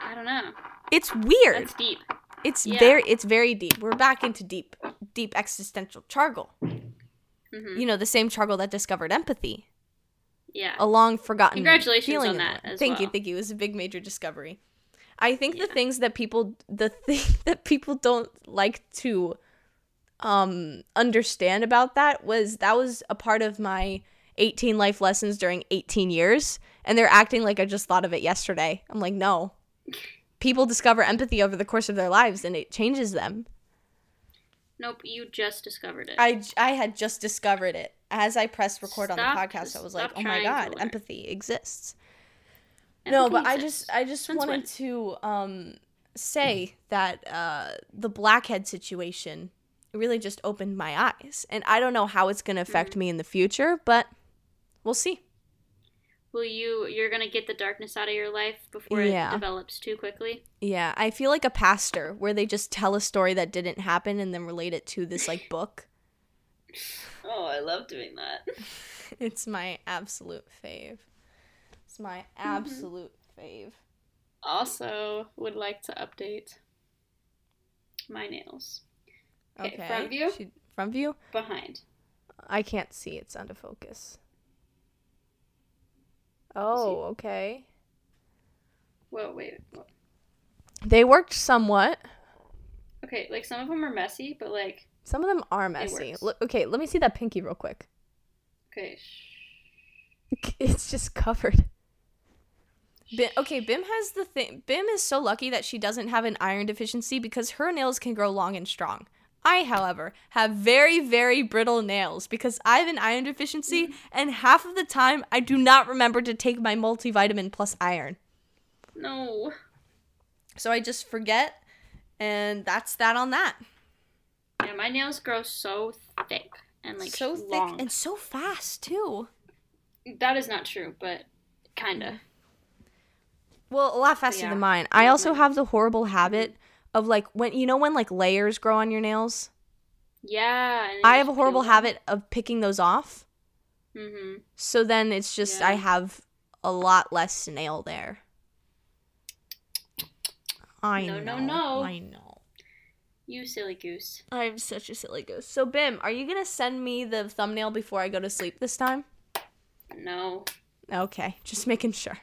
I don't know. It's weird. It's deep. It's Yeah. very it's very deep. We're back into deep deep existential chargle. hmm You know, the same chargle that discovered empathy, Yeah. a long forgotten Congratulations feeling on that Thank you, thank you. It was a big major discovery. I think the things that people the [LAUGHS] thing that people don't like to um understand about that was that was a part of my 18 life lessons during 18 years and they're acting like I just thought of it yesterday. I'm like, "No. People discover empathy over the course of their lives and it changes them." Nope. You just discovered it. I, I had just discovered it as I pressed record on the podcast. I was like, "Oh my god, empathy exists." no, but Empathy I just I just Since wanted when? to um say that uh the blackhead situation really just opened my eyes, and I don't know how it's going to affect Mm-hmm. me in the future, but we'll see. Will you? You're gonna get the darkness out of your life before Yeah. it develops too quickly. Yeah, I feel like a pastor where they just tell a story that didn't happen and then relate it to this like book. [LAUGHS] Oh, I love doing that. It's my absolute fave. It's my Mm-hmm. absolute fave. Also, would like to update my nails. Okay, front view? She- front view? Behind. I can't see. It's out of focus. Oh, okay. Whoa, wait. whoa. They worked somewhat. Okay, like some of them are messy, but like, Some of them are messy. Look, okay, let me see that pinky real quick. okay. [LAUGHS] It's just covered. Bim, okay, Bim has the thing. Bim is so lucky that she doesn't have an iron deficiency because her nails can grow long and strong. I, however, have very, very brittle nails because I have an iron deficiency, mm. and half of the time I do not remember to take my multivitamin plus iron. No. So I just forget, and that's that on that. Yeah, my nails grow so thick and like so long. thick and so fast too. that is not true, but kinda. Well, a lot faster Yeah, than mine. I also have the horrible habit mm-hmm. Of like when you know when like layers grow on your nails. Yeah. I have a horrible habit of picking those off. Mm-hmm. So then it's just I have a lot less nail there. I No, know. no, no. I know. You silly goose. I'm such a silly goose. So Bim, are you gonna send me the thumbnail before I go to sleep this time? No. Okay, just making sure.